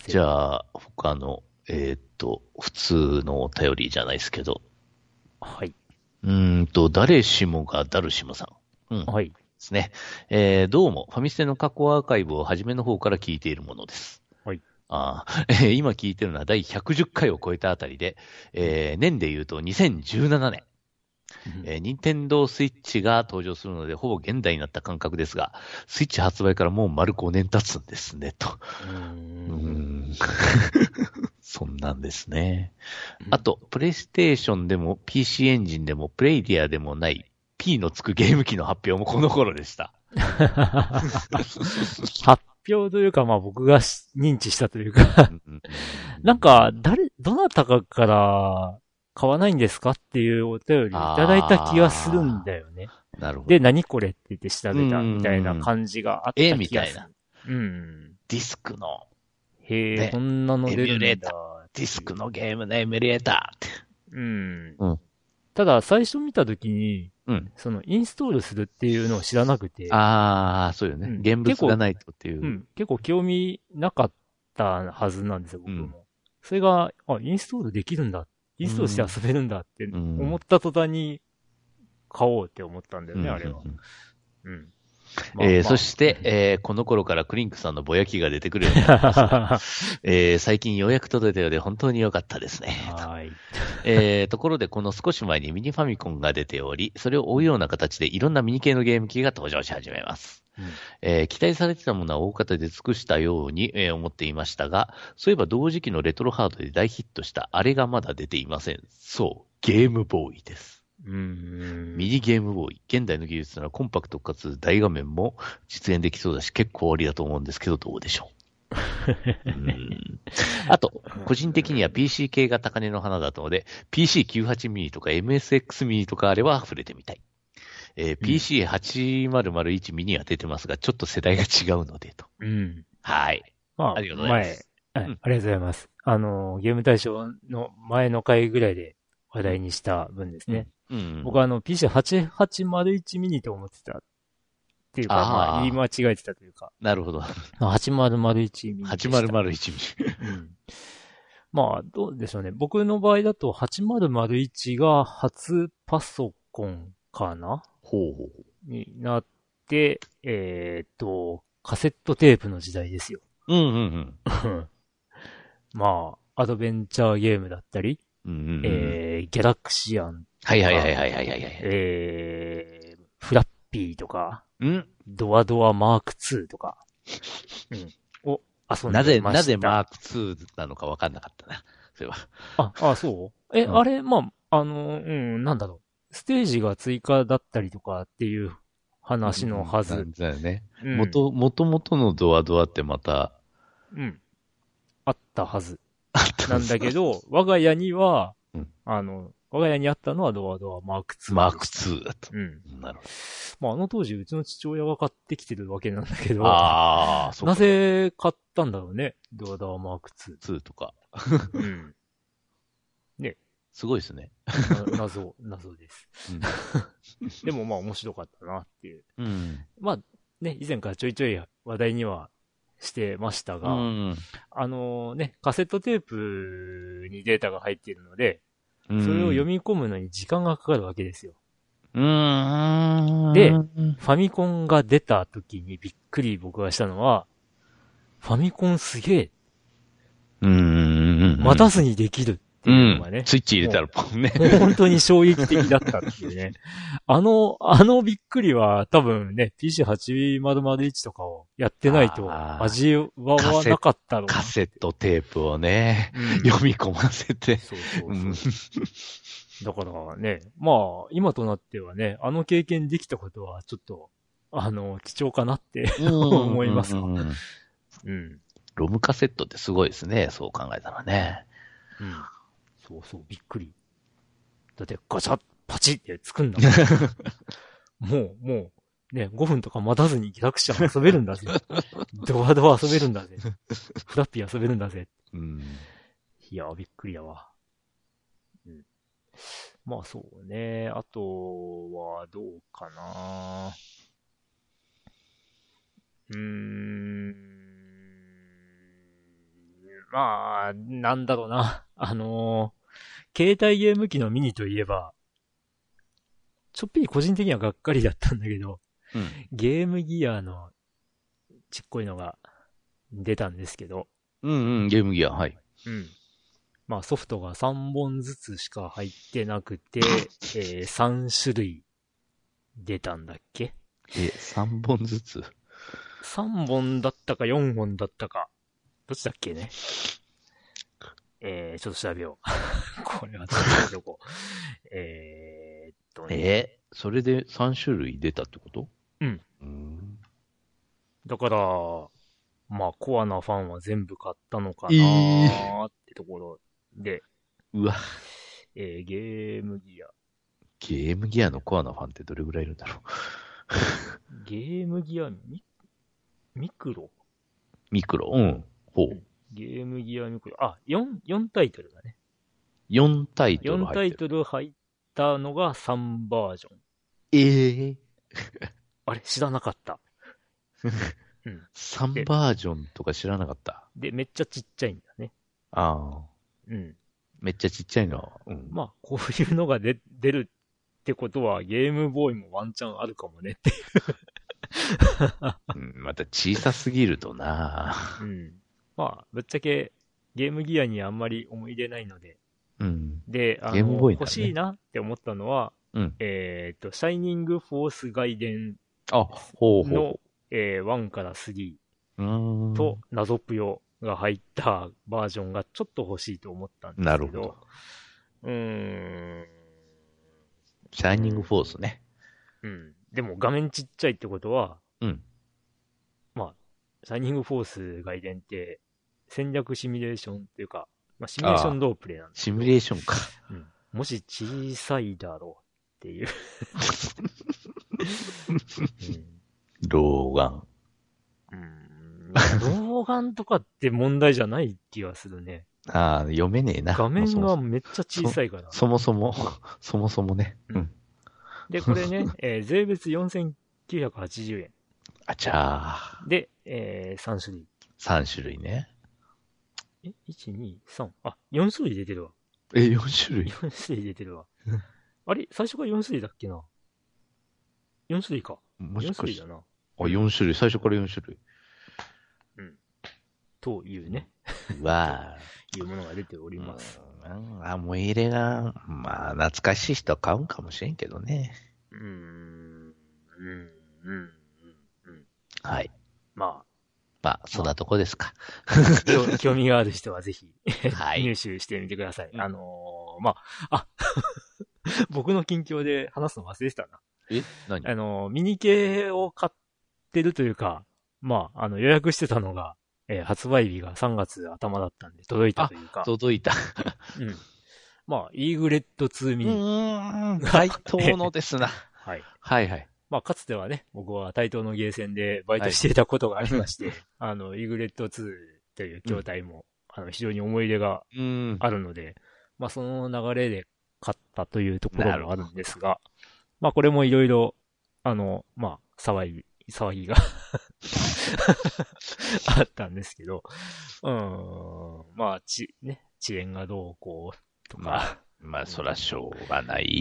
じあ、ゃあ、他の、えーっと、普通のお便りじゃないですけど、はい。うーんと、誰しもがダルシムさん。うん。ではい。すね。えー、どうも、ファミステの過去アーカイブを初めの方から聞いているものです。はい。ああ、えー今聞いてるのは第110回を超えたあたりで、えー、年で言うと2017年。えー、任天堂スイッチが登場するので、ほぼ現代になった感覚ですが、スイッチ発売からもう丸5年経つんですね、と。うん。ん。そんなんですね。あと、プレイステーションでも PC エンジンでもプレイディアでもない P のつくゲーム機の発表もこの頃でした。発表というか、まあ僕がし認知したというか、うんなんか、誰、どなたかから買わないんですか？っていうお便りいただいた気がするんだよね。なるほど。で、何これ？って言って調べたみたいな感じがあった気がする。えみたいな。うん。ディスクの、へえ、ねこんなの出るんだ。エミュレータディスクのゲームのエミュレーターって。うん。うんただ、最初見たときに、うん。その、インストールするっていうのを知らなくて、ああ、そうよね。うん現物がないとっていうう。ん、結構興味なかったはずなんですよ、僕も。うんそれが、あ、インストールできるんだ。インストールして遊べるんだってうん思った途端に買おうって思ったんだよね、あれはう。んうん。えーそして、えーこの頃からクリンクさんのぼやきが出てくるようになりました。えー最近ようやく届いたようで本当に良かったですね。はい。えーところでこの少し前にミニファミコンが出ており、それを追うような形でいろんなミニ系のゲーム機が登場し始めます。うんえー期待されてたものは大方で尽くしたように、えー思っていましたが、そういえば同時期のレトロハードで大ヒットしたあれがまだ出ていません。そう、ゲームボーイです。うん。ミニゲームボーイ。現代の技術ならコンパクトかつ大画面も実現できそうだし、結構ありだと思うんですけど、どうでしょう。うんあと、個人的には PC 系が高値の花だったので、PC98 ミニとか MSX ミニとかあれば触れてみたい。えー PC8001 ミニは出てますが、ちょっと世代が違うので、と。うん。はい。まあ、ありがとうございます前、はいうんありがとうございます。あの、ゲーム大賞の前の回ぐらいで話題にした分ですね。うん。僕はあの PC8801 ミニと思ってた。っていうか、あーまあ、言い間違えてたというか、なるほど。8001ミニでした。8001ミニ。うん。まあ、どうでしょうね。僕の場合だと8001が初パソコンかな？ほうほう。になって、えーっと、カセットテープの時代ですよ。うんうんうん。まあ、アドベンチャーゲームだったり、うんうんうん。えー、ギャラクシアン、はいはいはいはいはいはいはい。えー、フラッピーとか、うんドアドアマーク2とか、うん、を遊んでました。なぜ、なぜマーク2なのか分かんなかったな。それは。あ、あ、そう？え、うんあれ、まあ、あの、うん、なんだろう。ステージが追加だったりとかっていう話のはず。うんだよね。うん元、元々のドアドアってまた、うん。あったはず。なんだけど、我が家には、うんあの、我が家にあったのはドアドアマーク2。マーク2だと。うん。なるほまあ、あの当時、うちの父親が買ってきてるわけなんだけど、ど。ああ、そうなか。ぜ買ったんだろうね、ドアドアマーク2。2とか。うん。すごいですね。な謎、謎です。でもまあ面白かったなっていう。うん。まあね、以前からちょいちょい話題にはしてましたうが、ん。あのね、カセットテープにデータが入っているので、うんそれを読み込むのに時間がかかるわけですよ。うーん。でうんファミコンが出た時にびっくり僕がしたのは、ファミコンすげえ、うん。待たずにできるってういうのがね、。んスイッチ入れたらポンね。本当に衝撃的だったっていうね。あの、あのびっくりは多分ね、PC8001 とかをやってないと味わわなかったろうなカセットテープをね、うん読み込ませて。そうそううんそう。だからね、まあ、今となってはね、あの経験できたことはちょっと、あの、貴重かなって。思いますわうんうん。うん。ロムカセットってすごいですね。そう考えたらね。そうそう、びっくり。だって、ガチャッ、パチって作んだもん。もう、もう、ね、5分とか待たずにギラクシャン遊べるんだぜ。ドアドア遊べるんだぜ。フラッピー遊べるんだぜ。うん。いや、びっくりだわ。うん。まあそうね。あとは、どうかな。うーん。まあ、なんだろうな。あの携帯ゲーム機のミニといえば、ちょっぴり個人的にはがっかりだったんだけど、うん。ゲームギアのちっこいのが出たんですけど、うんうん、ゲームギア、はい。うん。まあソフトが3本ずつしか入ってなくて、えー3種類出たんだっけ？え、3本ずつ ?3 本だったか4本だったか。どっちだっけね？えー、ちょっと調べよう。これはちょっとどこ。えーっとね。えそれで3種類出たってこと？うん。うん。だから、まあコアなファンは全部買ったのかなえーってところで、うわ、えー、ゲームギア。ゲームギアのコアなファンってどれぐらいいるんだろう？ゲームギアミ、ミクロ？ミクロ？うん。ほう。ゲームギアミクロ。あ、4、4タイトルだね。4タイトル4タイ入ってる。トル入ったのが3バージョン。ええ あれ知らなかった。3バージョンとか知らなかった。で、めっちゃちっちゃいんだね。ああ。うん。めっちゃちっちゃいの。うん。まあ、こういうのが出、出るってことは、ゲームボーイもワンチャンあるかもねって。うんまた小さすぎるとなうん。まあ、ぶっちゃけ、ゲームギアにあんまり思い入れないので。うん。で、あの、ゲームボーイだね欲しいなって思ったのは、うん。えっ、と、シャイニングフォース外伝あ、ほうほのう。、えー1から3うーん。と、謎ぷよが入ったバージョンがちょっと欲しいと思ったんですけど。なるほど。うーん。シャイニングフォースね。うん。でも画面ちっちゃいってことは、うん。まあ、シャイニングフォース外伝って戦略シミュレーションっていうか、まあ、シミュレーションロープレイなんですシミュレーションか。うん。もし小さいだろうっていう。老眼。うん。うん。老眼とかって問題じゃない気がするね。ああ、読めねえな。画面がめっちゃ小さいから。そもそも、そもそもね。うんうん。で、これね、えー税別4980円。あちゃー。で、えー、3種類。3種類ね。え ?1、2、3。あ、4種類出てるわ。え、4種類？4種類出てるわうん。あれ？最初から4種類だっけな？4種類か。4もしかし種類だな。あ、4種類、最初から4種類。というね、わ いうものが出ておりあ。ます。うん、あ、もう入れが、まあ、懐かしい人は買うんかもしれんけどね。うーん。うん。うん。うん。うん。はい。ままあ、そんなとこですか。あ、興興味がある人はぜひ、はい入手してみてください。うんあのーまあ、あ、僕の近況で話すの忘れてたな。え？何？あのーミニ系を買ってるというか、まあ、あの、予約してたのが、えー発売日が3月頭だったんで届いたというか、届いた。うん。まあ、イーグレット2うミニ。ーん、対等のですな。はい。はいはい。まあ、かつてはね、僕は対等のゲーセンでバイトしていたことがありまして、あの、イーグレット2という筐体も、あの、非常に思い入れがうん。あるので、まあ、その流れで買ったというところもあるんですが、まあ、これもいろいろ、あの、まあ、騒ぎ、騒ぎが あったんですけど、うーん、まあ、ち、ね、遅延がどうこうとまか、まあ、そらしょうがない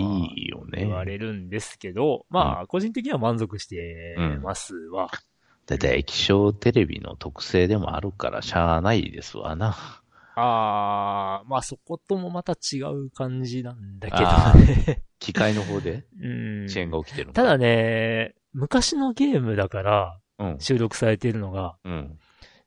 よね。言われるんですけど、まあ、個人的には満足してますわ。だいたい液晶テレビの特性でもあるからしゃあないですわな。あー、まあそこともまた違う感じなんだけあどね。機械の方で？うん遅延が起きてるただ、ね、昔のゲームだからうん。収録されているのが、うん。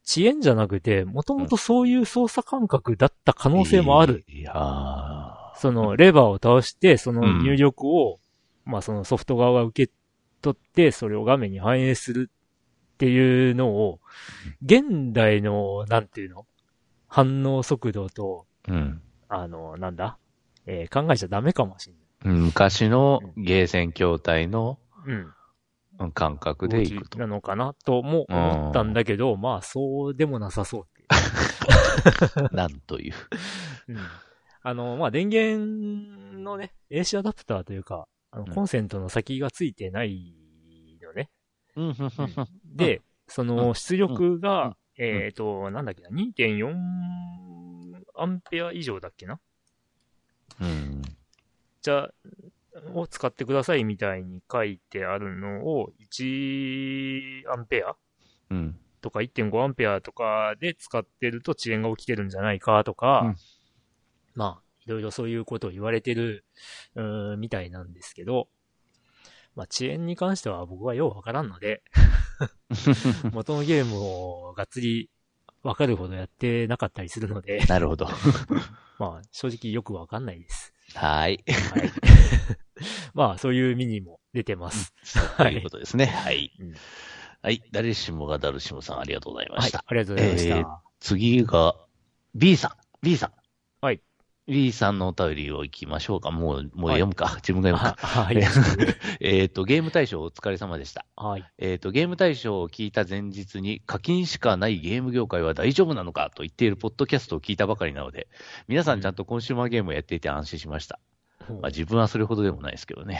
遅延じゃなくて、もともとそういう操作感覚だった可能性もある。いやーその、レバーを倒して、そのうん入力を、まあそのソフト側が受け取って、それを画面に反映するっていうのを、現代の、なんていうの？反応速度と、うん。あの、なんだ？えー考えちゃダメかもしれない。昔のゲーセン筐体のうん。うん感覚でいくと。なのかなとも思ったんだけど、まあそうでもなさそう。なんという。うん。あの、まあ電源のね、AC アダプターというか、あのうん。コンセントの先がついてないのね。うん。で、その出力が、うん。えっ、と、なんだっけな、2.4アンペア以上だっけな？うん。じゃあ、を使ってくださいみたいに書いてあるのを、1アンペア？うん。とか1.5アンペアとかで使ってると遅延が起きてるんじゃないかとか、うんまあ、いろいろそういうことを言われてる、うーんみたいなんですけど、まあ、遅延に関しては僕はようわからんので、元のゲームをがっつりわかるほどやってなかったりするので、なるほど。まあ、正直よくわかんないです。はい。はい。まあ、そういうミニも出てます。ということですね。はいうん。はい。誰しもがダルシムさんありがとうございまはいした。。ありがとうございました。えー次が、B さん。B さん。はい。B さんのお便りを行きましょうか。もう、もう読むか。自分が読むか。は はい。えっと、ゲーム大賞お疲れ様でした。はい。えっ、と、ゲーム大賞を聞いた前日に課金しかないゲーム業界は大丈夫なのかと言っているポッドキャストを聞いたばかりなので、皆さんちゃんとコンシューマーゲームをやっていて安心しました。まあ、自分はそれほどでもないですけどね。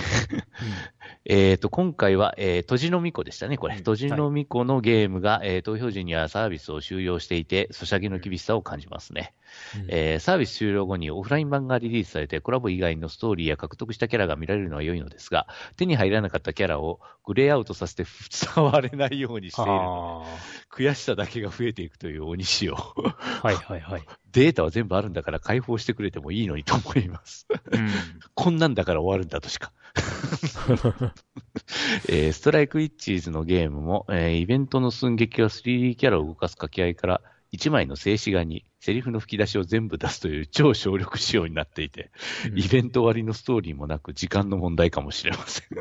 えっと、今回は、えー、とじのみこでしたね、これ。うんとじのみこのゲームが、えー投票時にはサービスを終了していて、ソシャゲの厳しさを感じますね。うんえーサービス終了後にオフライン版がリリースされて、コラボ以外のストーリーや獲得したキャラが見られるのは良いのですが、手に入らなかったキャラをグレーアウトさせて伝われないようにしているので、あ悔しさだけが増えていくという鬼仕様。あ。はいはいはい。データは全部あるんだから解放してくれてもいいのにと思います。うん。こんなんだから終わるんだとしか。えーストライクイッチーズのゲームも、えーイベントの寸劇は 3D キャラを動かす掛け合いから、1枚の静止画にセリフの吹き出しを全部出すという超省力仕様になっていて、イベント終わりのストーリーもなく時間の問題かもしれません。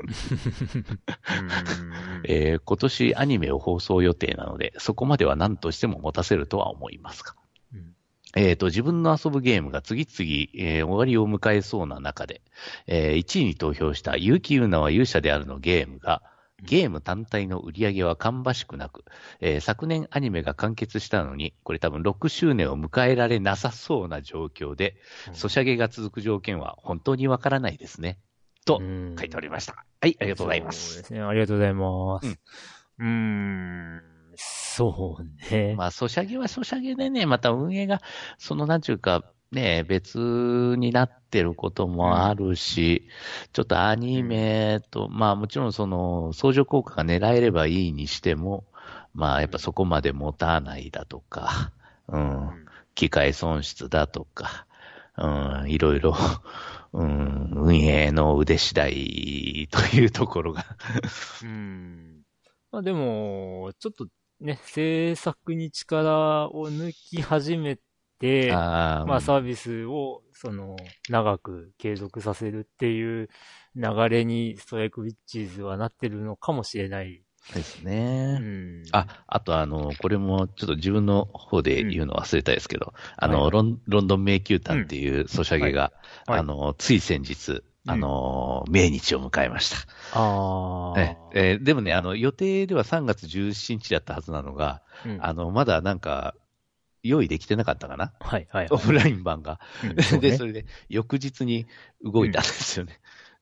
えー今年アニメを放送予定なので、そこまでは何としても持たせるとは思いますが。うんえっ、と、自分の遊ぶゲームが次々、えー終わりを迎えそうな中で、えー1位に投票した結城優奈は勇者であるのゲームが、ゲーム単体の売り上げは芳しくなく、えー昨年アニメが完結したのに、これ多分6周年を迎えられなさそうな状況で、ソシャゲが続く条件は本当にわからないですね。と書いておりました。はい、ありがとうございます。そうですね。ありがとうございます。うーん。そうね。まあ、ソシャゲはソシャゲでね、また運営が、その、なんちゅうか、ね、別になってることもあるし、ちょっとアニメと、まあもちろんその相乗効果が狙えればいいにしても、まあやっぱそこまで持たないだとか、うん、機械損失だとか、うん、いろいろ、うん、運営の腕次第というところがうん。まあでも、ちょっとね、制作に力を抜き始めて、あーまあサービスを、その、長く継続させるっていう流れにストライクウィッチーズはなってるのかもしれない。ですうね。ん。あ、あとあの、これもちょっと自分の方で言うの忘れたですけど、あの、はいロン、ロンドン迷宮譚っていうソシャゲが、はいあの、つい先日、あの、命日を迎えました。ああ。ええーでもね、あの、予定では3月17日だったはずなのが、うんあの、まだなんか、用意できてなかったかな？はいはいはい。オフライン版が。うんそうで、ねそれで、翌日に動いたんですよね。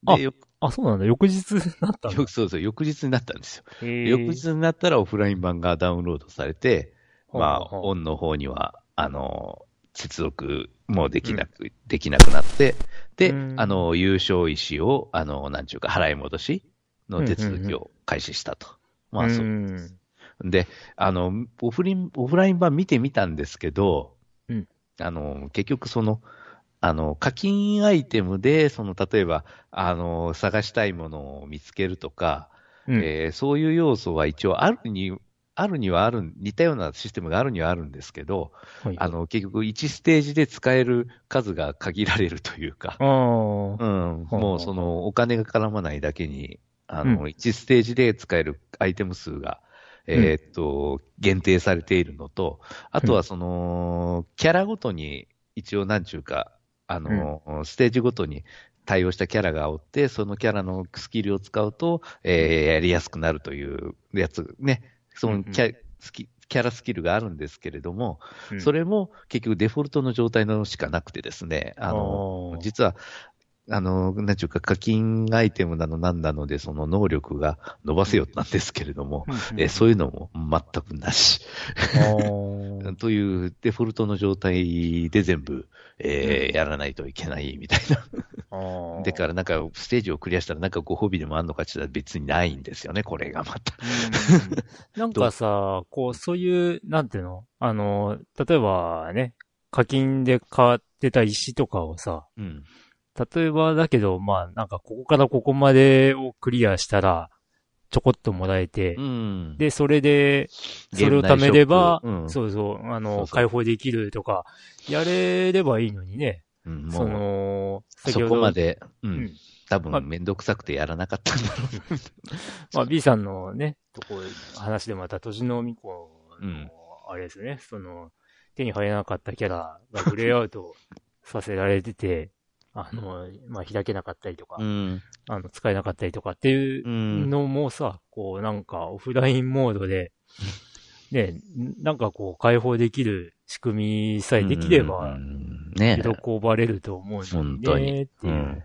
うんで、よあ、そうなんだ。翌日なったん。そうそう、翌日になったんですよ。翌日になったらオフライン版がダウンロードされて、まあ、オンの方には、あの、接続もできなく、できなくなって、でう、んあの、優勝石を、あの、なんちゅうか、払い戻しの手続きを開始したと。まあ、そうう。んで、あの、オフリン、オフライン版見てみたんですけど、うん。あの、結局その、あの、課金アイテムで、その、例えば、あの、探したいものを見つけるとか、うん。えーそういう要素は一応あるに、あるにはある、似たようなシステムがあるにはあるんですけど、はい。あの、結局1ステージで使える数が限られるというか、うん、もうそのお金が絡まないだけに、あの、う1ステージで使えるアイテム数が、えーっと、限定されているのと、あとはその、キャラごとに一応なんちゅうか、あの、ステージごとに対応したキャラがおって、そのキャラのスキルを使うと、えーやりやすくなるというやつ、ね、そのキャ,、スキキャラスキルがあるんですけれども、うん。それも結局デフォルトの状態のしかなくてですね、あの実は、あの、なんちゅうか課金アイテムなのなんなので、その能力が伸ばせよなんですけれども、うんえそういうのも全くなし。というデフォルトの状態で全部、えーやらないといけないみたいあな。ーだからなんかステージをクリアしたらなんかご褒美でもあんのかって言ったら別にないんですよね、これがまた。うん なんかさ、こう、そういう、なんていうの？あの、例えばね、課金で買ってた石とかをさ、うん。例えばだけど、まあ、なんかここからここまでをクリアしたら、ちょこっともらえて、うん。で、それで、それを貯めれば、うんそうそう、あの、そうそう解放できるとか、やれればいいのにね。うんその、そこまで、ううんん。多まあ分めんどくさくてやらなかったんだろう。まあ、B さんのね、とこ、話でまた、年のみこの、うんあれですね、その、手に入らなかったキャラがグレーアウトさせられてて、あの、まあ、開けなかったりとか、うん。あの、使えなかったりとかっていううん。のもさ、こう、なんか、オフラインモードで、ね、なんかこう、解放できる仕組みさえできれうば、んね喜ばれると思うの本に当にね、っていうう。ん。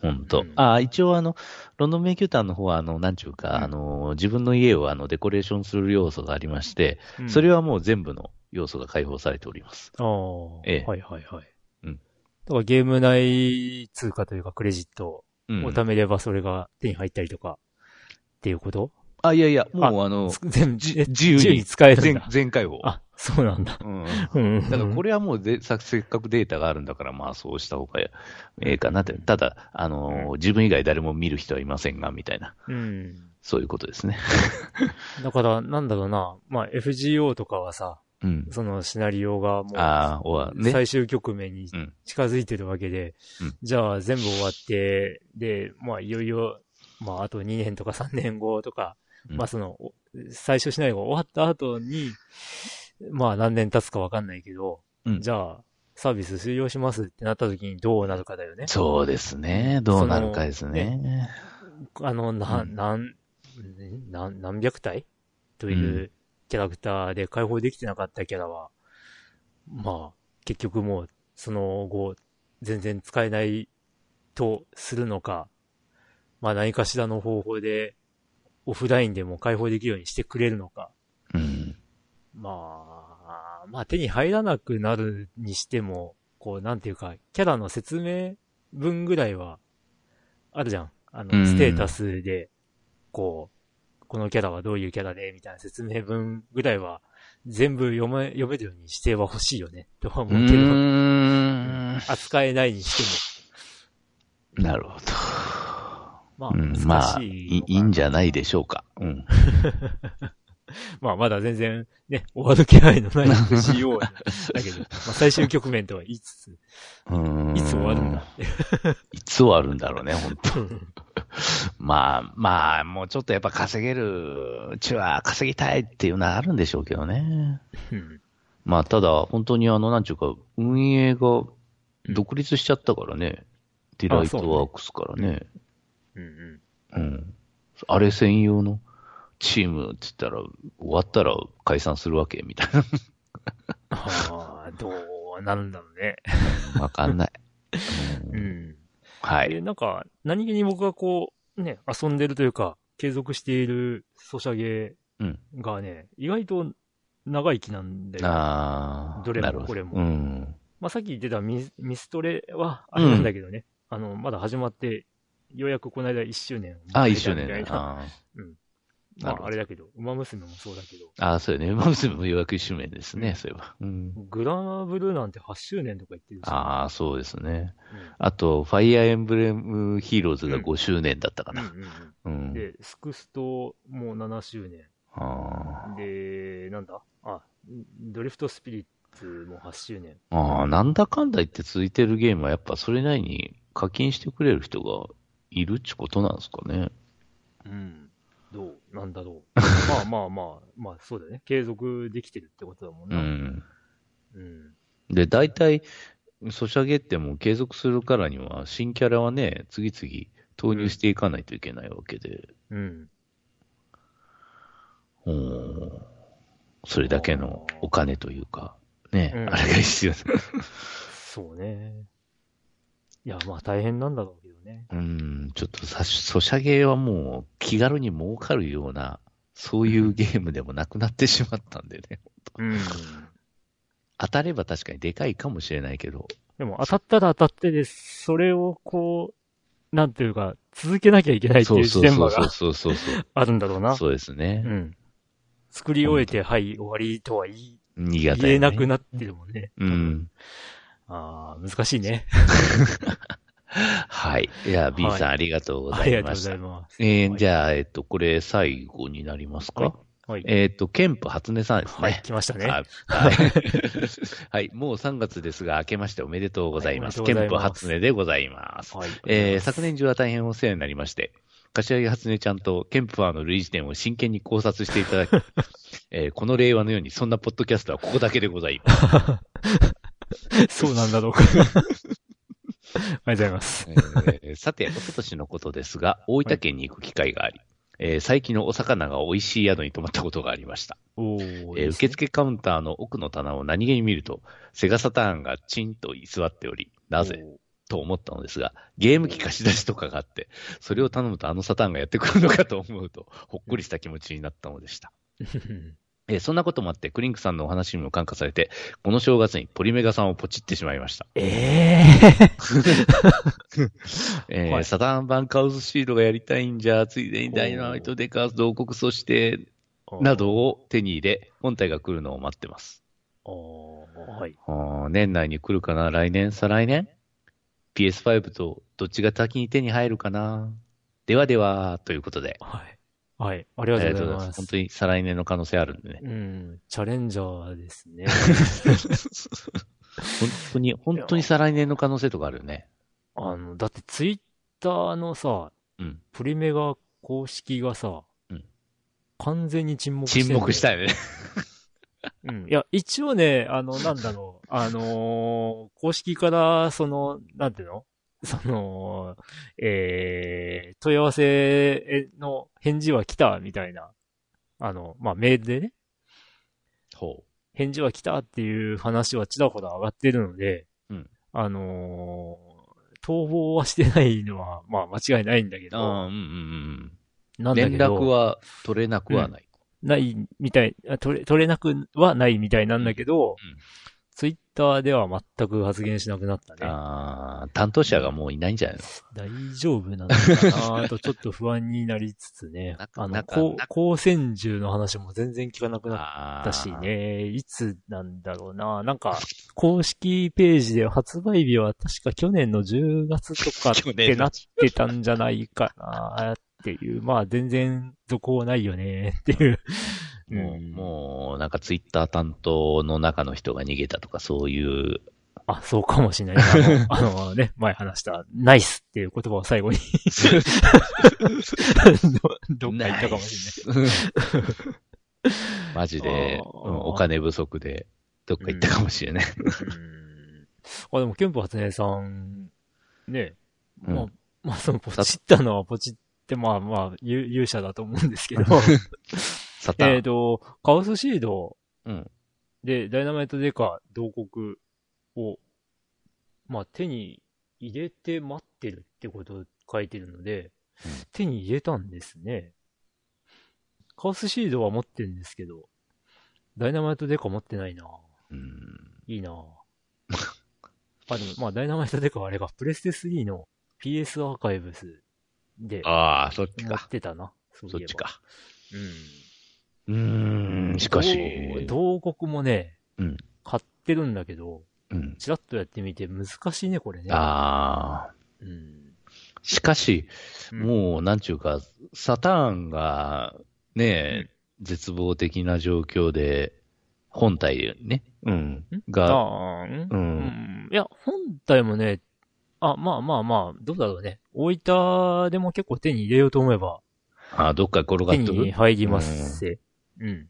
本当、うんあ、一応あの、ロンドン迷宮譚の方は、あの、なんちゅうか、うんあの、自分の家をあの、デコレーションする要素がありまして、うんそれはもう全部の要素が解放されております。ああ、ええはいはいはい。からゲーム内通貨というかクレジットうんを貯めればそれが手に入ったりとか、っていうこと？あ、いやいや、もうあの、つ全自由に使えるん全だ。全開放。あ、そうなんだ。うん。うん。だからこれはもうせっかくデータがあるんだから、まあそうした方がええかなって。ただ、あのー自分以外誰も見る人はいませんが、みたいな、うん。そういうことですね。だから、なんだろうな。まあ、FGO とかはさ、うん。そのシナリオがもう、ね。最終局面にうん近づいてるわけで、うんじゃあ全部終わって、で、まあ、いよいよ、まあ、あと2年とか3年後とか、うんまあ、その、お最終シナリオが終わった後に、まあ、何年経つかわかんないけど、うんじゃあ、サービス終了しますってなった時にどうなるかだよね。そうですね。どうなるかですね。あの、な、うんなん、何百体とういうキャラクターで解放できてなかったキャラは、まあ、結局もう、その後、全然使えないとするのか、まあ何かしらの方法で、オフラインでも解放できるようにしてくれるのか。うん。まあ、まあ手に入らなくなるにしても、こう、なんていうか、キャラの説明文ぐらいは、あるじゃん。あうんの、ステータスで、こう、このキャラはどういうキャラで、みたいな説明文ぐらいは、全部読め、読めるようにしては欲しいよね。とはう思うけど、ーん。扱えないにしてなるほど。も。まあ、うん、難まあ、いいんじゃないでしょうか。うん。まあ、まだ全然、ね、終わる気配のない FCO だけど、まあ、最終局面とは言いつつ、いつ終わるんだって。いつ終わるんだろうね、本当まあ、まあ、もうちょっとやっぱ稼げるうちは稼ぎたいっていうのはあるんでしょうけどね。うんまあ、ただ、本当にあの、なんちゅうか、運営が独立しちゃったからね。ディライトワークスからね。うんうん。うん。あれ専用のチームって言ったら、終わったら解散するわけみたいああ、どうなるんだろうね。な。わかんない。ううんはい。なんか、何気に僕がこう、ね、遊んでるというか、継続しているソシャゲうん。がね、意外と長生きなんで、ああ。どれもこれもうん。まあ、さっき言ってたミスミストレは、あれなんだけどね、あの、まだ始まって、ようやくこの間1周年をああ、迎え一周年ね。たみたいな。あまあ、あれだけど、馬娘もそうだけど、あ、ああそうよね。馬娘も予約一周年ですね、そういえば。うん。グラブルーなんて8周年とか言ってるし、ああ、そうですね。うんあと、ファイアーエンブレムヒーローズがうん5周年だったかな。で、スクストも7周年。あで、なんだ？あ、ドリフトスピリッツも8周年。あああ、なんだかんだ言って続いてるゲームはやっぱそれなりに課金してくれる人がいるっちことなんですかね。うん。どうなんだろう。まあまあまあ、まあそうだよね。継続できてるってことだもんうな。ん。うん。で、大体、ソシャゲってもう継続するからには、新キャラはね、次々投入していかないといけないわけで、うん。うん、それだけのお金というか、ね、うんあれが必要。そうね。いや、まあ大変なんだろうけどね。うん、ちょっとさ、ソシャゲはもう気軽に儲かるような、そういうゲームでもなくなってしまったんでね。うん。当たれば確かにでかいかもしれないけど、でも当たったら当たってで、それをこう、なんていうか、続けなきゃいけないっていうジレンマが。あるんだろうな。そうですねう。ん。作り終えて、はい、終わりとは言い。言えなくなってるもんね。うん。ああ、難しいね。はい。いや、B さん、はいありがとうごあざいましたりがとうござい。ます。えー、じゃあ、えっと、これ最後になりますか、はいはい。えっと、ケンプ初音さんですね。はい、来ましたね。はい。はいはい。もう3月ですが、明けましておめでとうございます。はいおめケンプ初音でございます。はい。えー昨年中は大変お世話になりまして、柏木初音ちゃんとケンプファーの類似点を真剣に考察していただき、えーこの令和のようにそんなポッドキャストはここだけでございます。そうなんだろうか。ありがとうございます。えーさて、おととしのことですが、大分県に行く機会があり、えー最近のお魚が美味しい宿に泊まったことがありました。おーえー受付カウンターの奥の棚を何気に見ると、セガサターンがチンと居座っており、なぜ？と思ったのですが、ゲーム機貸し出しとかがあって、それを頼むとあのサターンがやってくるのかと思うと、ほっこりした気持ちになったのでした。えーそんなこともあって、クリンクさんのお話にも感化されて、この正月にポリメガさんをポチってしまいました。え えーはいサターン版カウズシードがやりたいんじゃ、ついでにダイナマイトデカーズ同国そして、ーなどを手に入れ、本体が来るのを待ってます。おーはい。年内に来るかな来年再来年 ?PS5 とどっちが先に手に入るかな？ではでは、ということで。はい。はい。ありあがとうございます。本当に再来年の可能性あるんでね。うん。チャレンジャーですね。本当に、本当に再来年の可能性とかあるよね。あの、だってツイッターのさ、うん。プリメガ公式がさ、うん完全に沈黙してん沈黙したよね。うん。いや、一応ね、あの、なんだろう、あのー公式から、その、なんていうの？その、えー、問い合わせの返事は来た、みたいな。あの、まあ、メールでね、ほ返事は来たっていう話はちらほら上がってるので、うん。あのー逃亡はしてないのは、まあ、間違いないんだけど、うんうんうんうん。なんだけど、連絡は取れなくはない。ないみたい、あ取れ、取れなくはないみたいなんだけど、ん。ツイッターでは全く発言しなくなったね。ああ、担当者がもういないんじゃないの？大丈夫なのかな？とちょっと不安になりつつねあの、なんかこうなんか光線銃の話も全然聞かなくなっあたしね。いつなんだろうな。なんか、公式ページで発売日は確か去年の10月とかってなってたんじゃないかなっていう。まあ全然続行ないよねっていう。もう、うん。もう、なんかツイッター担当の中の人が逃げたとか、そういう、あ、そうかもしれない。あの、あのね、前話した、ナイスっていう言葉を最後に。ど どっか行ったかもしれない。マジで、お金不足で、どっか行ったかもしれない。うん。あ、でも、ケンプ初音さん、ね、うん。まあ、まあ、その、ポチったのはポチって、まあまあ、勇勇者だと思うんですけど、サタン。えっと、カオスシードうん。で、ダイナマイトデカ同国を、まあ、手に入れて待ってるってことを書いてるので、うん手に入れたんですね。カオスシードは持ってるんですけど、ダイナマイトデカ持ってないなうん。いいな あ、でも、まあ、ダイナマイトデカはあれが、プレステ3の PS アーカイブスでああ、そっち持っか。てたな。そういえばそっち。か。うん。うーん、しかし、同同国もね、うん。買ってるんだけど、うん。ちらっとやってみて難しいね、これね。ああ、うん。しかし、うん。もう、なんちゅうか、サターンが、ねえ、絶望的な状況で、本体ね、うん、ん？が、うん。うん。いや、本体もね、あ、まあまあまあ、どうだろうね。大分でも結構手に入れようと思えば、あどっか転が手っとるに入りますせ。うん。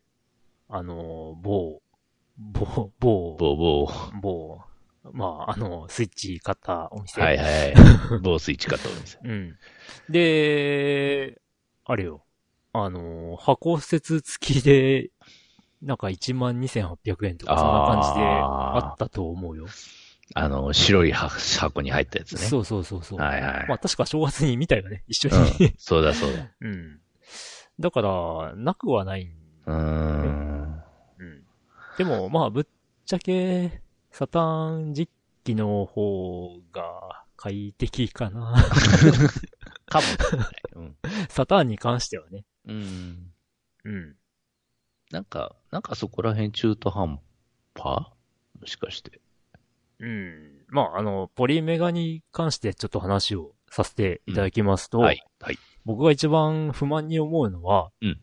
あの、某、某、某、ボーボー。某、まあ、あの、スイッチ買ったお店。はいはい。ボースイッチかと思います。うん。で、あれよ。あの、箱説付きで、なんか12,800円とか、そんな感じであったと思うよ。あの、白い箱に入ったやつね。そうそうそうそう。はいはい。まあ確か正月に見たよね、一緒うんに。そうだそうだ。うん。だから、なくはない。うーん。うん。でも、まあ、ぶっちゃけ、サターン実機の方が快適かな。かも。サターンに関してはね。うん。うん。なんか、なんかそこら辺中途半端？もしかして。うん。まあ、あの、ポリメガに関してちょっと話をさせていただきますと、はい。はい。僕が一番不満に思うのは、うん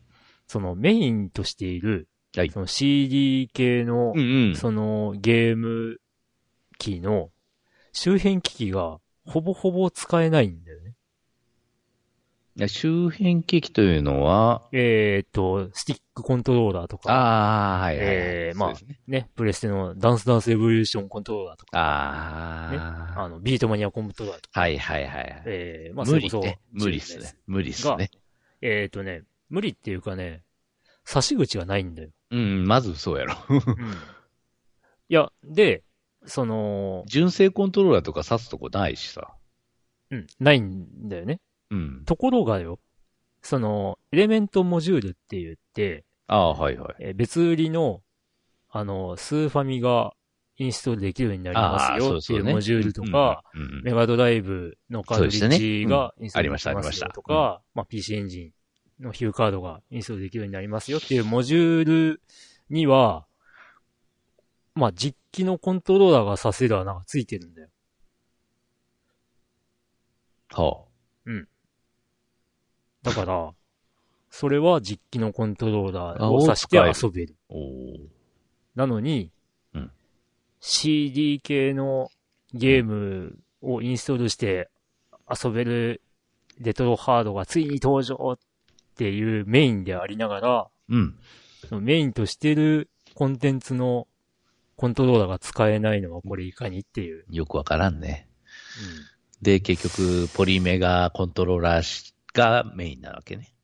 そのメインとしている、はいその CD 系の、うんうん。そのゲーム機の周辺機器がほぼほぼ使えないんだよね。いや周辺機器というのは、えっ、と、スティックコントローラーとか、ああ、はいはいはい。えーまあねね、プレステのダンスダンスエボリューションコントローラーとか、あねあ、あの、ビートマニアコントローラーとか、はいはいはい。えー、まあ、無理ね。そ無理っすね。無理っすね。えっ、とね、無理っていうかね、差し口がないんだよ。うん、まずそうやろ。うん。いや、で、その、純正コントローラーとか挿すとこないしさ。うん、ないんだよね。うん。ところがよ、その、エレメントモジュールって言って、ああ、はいはい。えー別売りの、あの、スーファミがインストールできるようになりますよっていうモジュールとか、、メガドライブのカートリッジがインストールできありましたありましたますよとか、まあ PC エンジンのヒューカードがインストールできるようになりますよっていうモジュールには、まあ実機のコントローラーがさせる穴がついてるんだよ。うんはだから、それは実機のコントローラーあを挿して遊べる。なのに、うん CD 系のゲームをインストールして遊べるレトロハードがついに登場っていうメインでありながら、うん。そのメインとしてるコンテンツのコントローラーが使えないのはこれいかにっていう。よくわからんね。で、結局、ポリメガコントローラーがメインなわけね。うん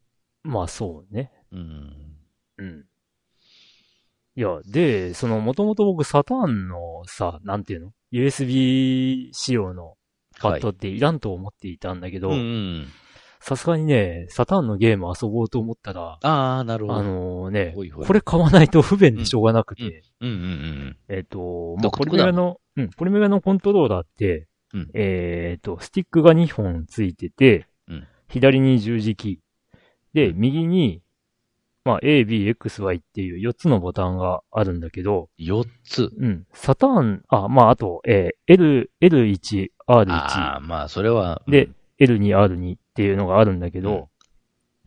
まあそうね。うん。うん。いや、で、その、もともと僕、サターンのさ、なんていうの ?USB 仕様のパッドっていらんと思っていたんだけど、うんうん。さすがにね、サターンのゲーム遊ぼうと思ったら、ああ、なるほど。あのねほいほいこれ買わないと不便でしょうがなくて、うんうんうんえっ、と、まあ、独ポリメガの、うん、ポリメガのコントローラーって、うんえっ、と、スティックが2本ついてて、うん左に十字キー。で、右に、まあ、A, B, X, Y っていう4つのボタンがあるんだけど、4つ。うん、サターン、あ、まあ、あと、えー L、L1、R1、ああ、まあ、それは。で、L2、R2 っていうのがあるんだけど、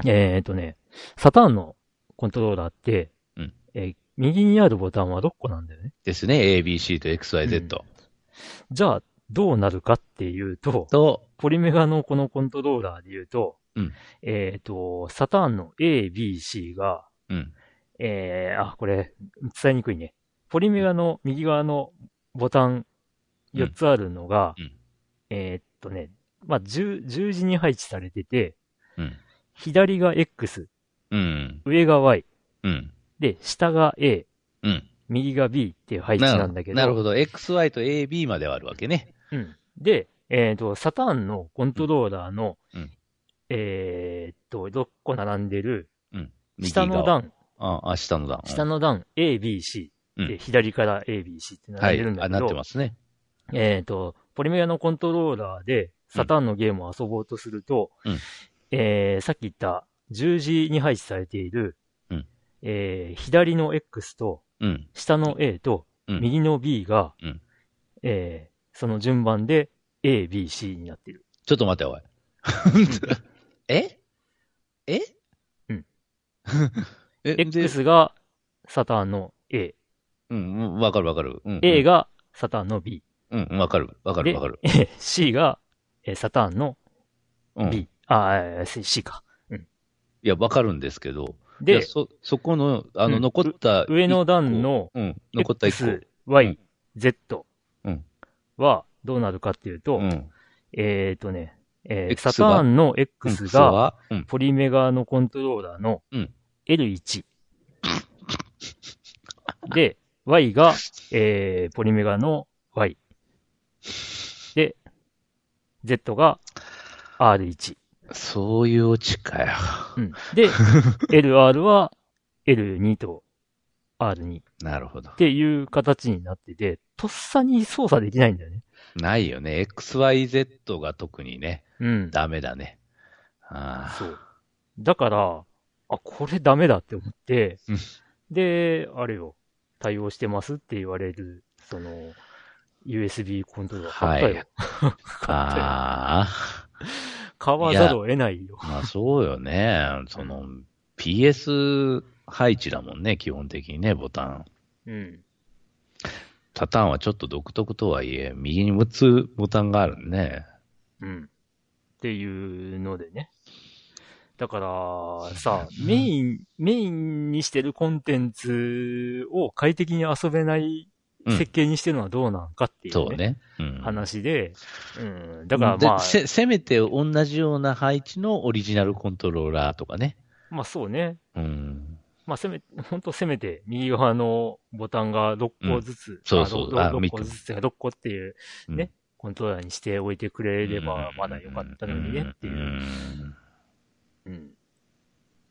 えっ、とね、サターンのコントローラーって、うんえー右にあるボタンは6個なんだよね。ですね。A, B, C と X, Y, Z。じゃあ、どうなるかっていうと、と、ポリメガのこのコントローラーで言うと、うんえっ、と、サターンの A、B、C が、うん。えー、あ、これ、伝えにくいね。ポリメガの右側のボタン4つあるのが、うんうんえーっとね、まあ、十、十字に配置されてて、うん。左が X、うん。上が Y、うん。で、下が A、うん。右が B っていう配置なんだけど、なるほど。X, Y と A, B まではあるわけね。うん。で、えっ、と、サターンのコントローラーの、うんえーっと、6個並んでる、右下の側。段、ああ、下の段。下の段、A、B、C、うんで、左から A、B、C ってはい。並んでるんだあ、なけど、ってますね。えっ、と、ポリメガのコントローラーで、サターンのゲームを遊ぼうとすると、うんえーさっき言った十字に配置されている、うんえー左の X と、うん。下の A と、うん右の B が、うんえーその順番で A、B、C になってる。ちょっと待って、おい。え？え？うん。X がサターンの A、うんうん、わかるわかる。うん。A がサターンの B、うん、うんわかる。わかるでわかる。C が、えーサターンのうん。B、いあー、C か。や、わかるんですけど。いでや、そ、そこの、あの、うん残った。上の段のうん、残った。X、Y、うん Z うんはどうなるかっていうと、うん。えっ、とね、えーサターンの X が。ポリメガのコントローラーのうん L1。で、Y が、えー、ポリメガの Y。で、Z が R1。そういうオチかよ。うん、で、LR は L2 と R2 っなるほど。ていう形になってて、とっさに操作できないんだよね。ないよね。XYZ が特にね、うん。ダメだね。ああ。そう。だから、あ、これダメだって思ってうん、で、あれよ、対応してますって言われる、その、USB コントローラー買ったよ。買ったよああ。買わざるを得ないよ。まあそうよね。その、PS 配置だもんね、基本的にね、ボタン。うん。パターンはちょっと独特とはいえ、右に6つボタンがあるね。うん。っていうのでね。だから、さ、メイン、メインにしてるコンテンツを快適に遊べないうん設計にしてるのはどうなんかっていうね。そうね。うん。話で、うん。だからまあで、せ、せめて同じような配置のオリジナルコントローラーとかね。まあそうね。うん。まあ、せめ、本当せめて、右側のボタンが6個ずつ、そうそうあ6見て個ずつが6個っていうねコントローラーにしておいてくれれば、まだよかったのにねっていうう、んうん。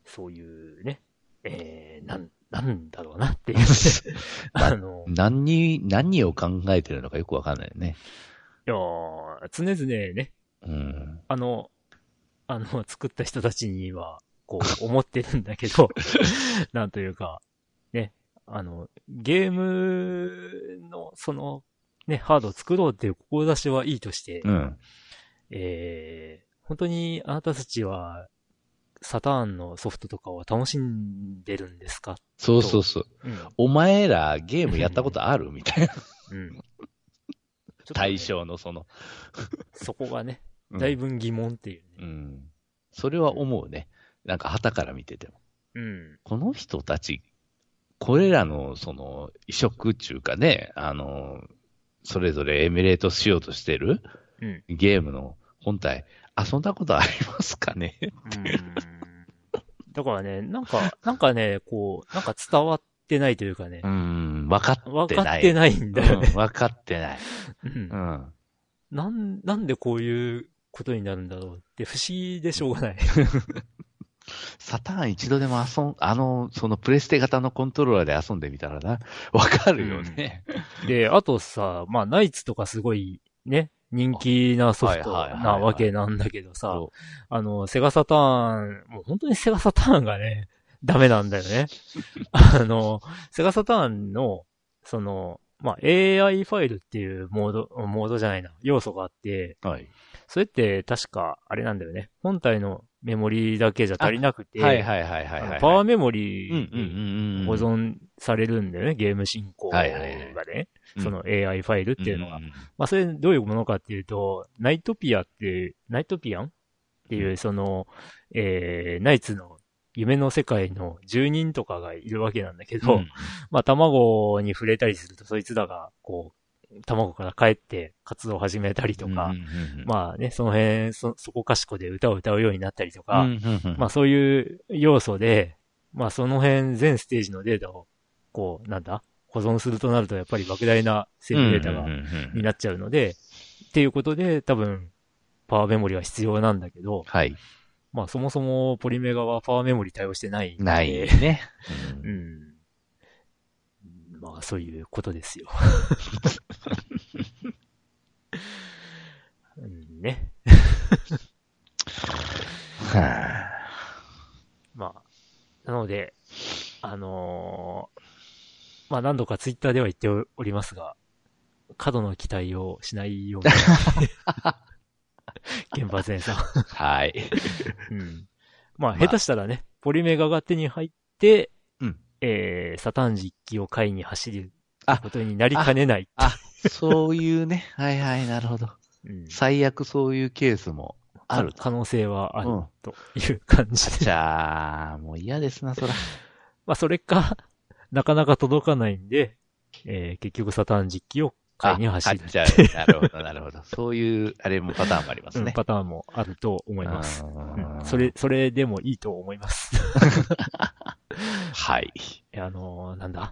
そういうね、えー、なん、なんだろうなっていう。あの、い何に、何を考えてるのかよくわかんないよね。やー常々ね、うん。あの、あの、作った人たちには、こう、思ってるんだけど、なんというか、ね、あの、ゲームの、その、ね、ハードを作ろうっていう志はいいとして、うん。えー、本当にあなたたちは、サターンのソフトとかを楽しんでるんですか？そうそうそう。うん。お前らゲームやったことある？みたいな。うん。ね対象のその。そこがね、うんだいぶ疑問っていうね。うん。それは思うね。なんか旗から見てても。うん。この人たち、これらのその移植っていうかね、あの、それぞれエミュレートしようとしてるうん。ゲームの本体、遊んだことありますかね？うんだからね、なんか、なんかね、こう、なんか伝わってないというかねう、ん、分かってない。分かってないんだよね。うん分かってない。うんうん。なん、なんでこういうことになるんだろうって不思議でしょうがない。サターン一度でも遊ん、あの、そのプレステ型のコントローラーで遊んでみたらな、わかるよね。で、あとさ、まあ、ナイツとかすごい、ね、人気なソフトなわけなんだけどさ、そあの、セガサターン、もう本当にセガサターンがね、ダメなんだよね。あの、セガサターンの、その、まあ、AI ファイルっていうモード、モードじゃないな、要素があって、うはい。それって確か、あれなんだよね。本体のメモリだけじゃ足りなくて、はいはいはいはいはい、あのパワーメモリうんうんうんうん。保存されるんだよね、ゲーム進行がはいね。はいはいその AI ファイルっていうのが。んんんまあ、それどういうものかっていうと、ナイトピアって、ナイトピアンっていう、その、えー、ナイツの夢の世界の住人とかがいるわけなんだけど、うんまあ、卵に触れたりすると、そいつらが、こう、卵から帰って活動を始めたりとか、まあね、その辺、そ、そこかしこで歌を歌うようになったりとか、まあそういう要素で、まあその辺全ステージのデータを、こう、なんだ保存するとなるとやっぱり莫大なセーブデータがになっちゃうので、っていうことで多分、パワーメモリは必要なんだけど、はい。まあそもそもポリメガはパワーメモリ対応してない。ないね。う うんん。まあそういうことですよ。うんね。はまあ、なので、あのーまあ何度かツイッターでは言っておりますが、過度の期待をしないように。原発ねさん。あはい。うん。まあ、まあ下手したらね、ポリメガが手に入って、うんえー、サタン実機を買いに走るあことになりかねない。あ、そういうね。はいはい、なるほど。うん、最悪そういうケースもあると。可能性はあるうんという感じで。じゃあ、もう嫌ですな、そら。まあ、それか、なかなか届かないんで、えー、結局サタン実機を買いに走。買っちゃう。なるほど、なるほど。そういう、あれもパターンもありますね。うんパターンもあると思います。ううんん、それ、それでもいいと思います。はい。あのーなんだ？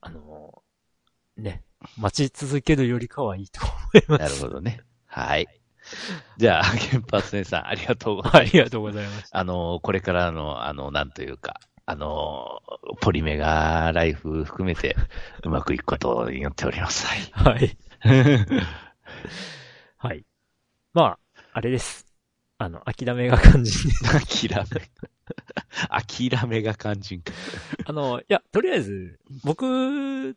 あのーね、待ち続けるよりかはいいと思います。なるほどね。はい。じゃあ、原発ねさん、ありがとうございます。ありがとうございます。あの、これからの、あの、なんというか、あの、ポリメガライフ含めて、うまくいくことを祈っております。はい。はい。はい。まあ、あれです。あの、諦めが肝心で。諦め。諦めが肝心か。あの、いや、とりあえず、僕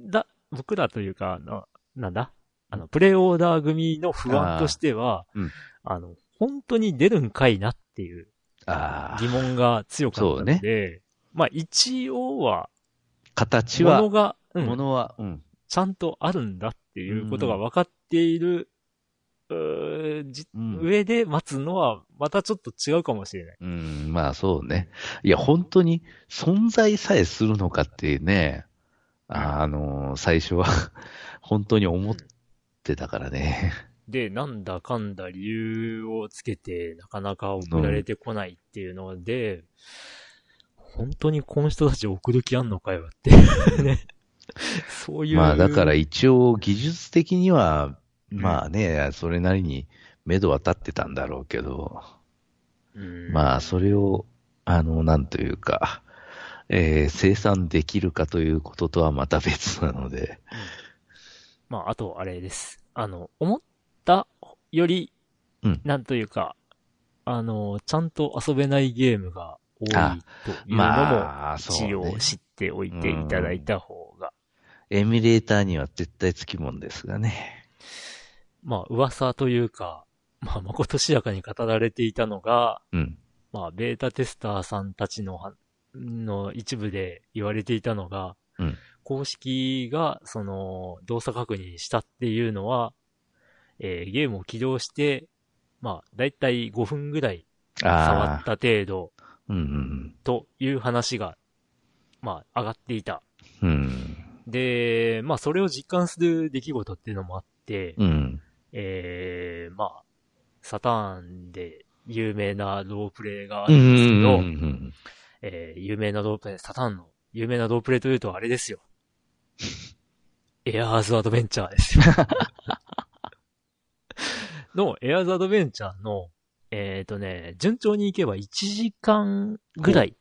だ、僕らというか、あの、なんだ？あの、プレイオーダー組の不安としては、あーうんあの、本当に出るんかいなっていう疑。問が強かったので、まあ一応は、形は、ものが、うんものは、うん。ちゃんとあるんだっていうことが分かっている、うん上で待つのは、またちょっと違うかもしれない。うん、まあそうね。いや、本当に存在さえするのかってね、あの、最初は 本当に思ってたからね。で、なんだかんだ理由をつけて、なかなか送られてこないっていうので、本当にこの人たち送る気あんのかよっていうね。そういう。まあだから一応技術的には、まあね、それなりに目処は立ってたんだろうけど、うん、まあそれを、あの、なんというか、えー生産できるかということとはまた別なので、まあ、あと、あれです。あの、思ったより、うんなんというか、あの、ちゃんと遊べないゲームが多いあというのも、一応ね。知っておいていただいた方が、エミュレーターには絶対つきもんですがね。まあ、噂というか、まあ、まことしやかに語られていたのが、うん。まあ、ベータテスターさんたちのは、の一部で言われていたのが、うん公式が、その、動作確認したっていうのは、えーゲームを起動して、まあ、だいたい5分ぐらい触った程度うんうんという話が、まあ、上がっていた。うん。うん。で、まあ、それを実感する出来事っていうのもあって、うん。えー、まあ、サターンで有名なロープレイがあうるんですけど、んうん。えー、有名なロープレイ、サターンの有名なロープレイというとあれですよ。エアーズアドベンチャーですよ。のエアーズアドベンチャーの、えっ、とね、順調に行けば1時間ぐらい。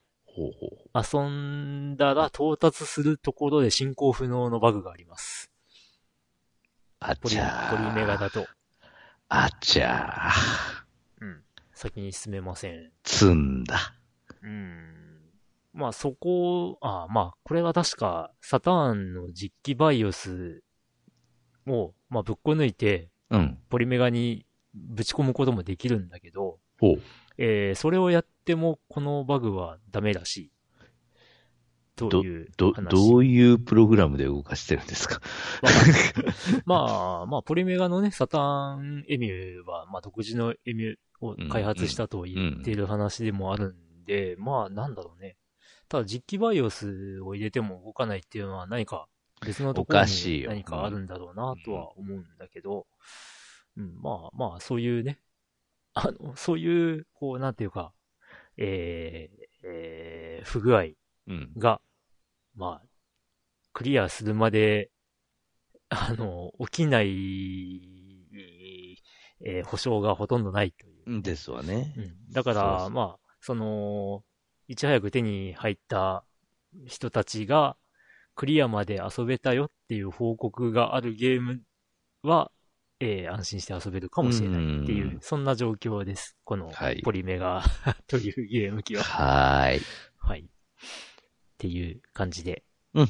遊んだら到達するところで進行不能のバグがあります。あちゃポリメガー。だと。あちゃー。うん。先に進めません。積んだ。うん。まあそこ、あまあこれは確かサターンの実機バイオスを、まあぶっこ抜いて、うん。ポリメガにぶち込むこともできるんだけど。えー、それをやってもこのバグはダメらしい。というど、話。どういうプログラムで動かしてるんですか？まあ、まあ、ポリメガのね、サターンエミューは、まあ、独自のエミューを開発したと言っている話でもあるんで、まあ、なんだろうね。ただ、実機バイオスを入れても動かないっていうのは何か別のところおかしいよに何かあるんだろうなとは思うんだけど、うん、まあまあ、そういうね、あの、そういう、こう、なんていうか、えー、えー、不具合うん。が、まあ、クリアするまで、あの、起きない、えー保証がほとんどないという。ですわね。うん、だから、そうそうまあ、その、いち早く手に入った人たちが、クリアまで遊べたよっていう報告があるゲームは、えー安心して遊べるかもしれないっていうう、んそんな状況です。このはい、ポリメガ というゲーム機は。はーい。はい。っていう感じで。うん。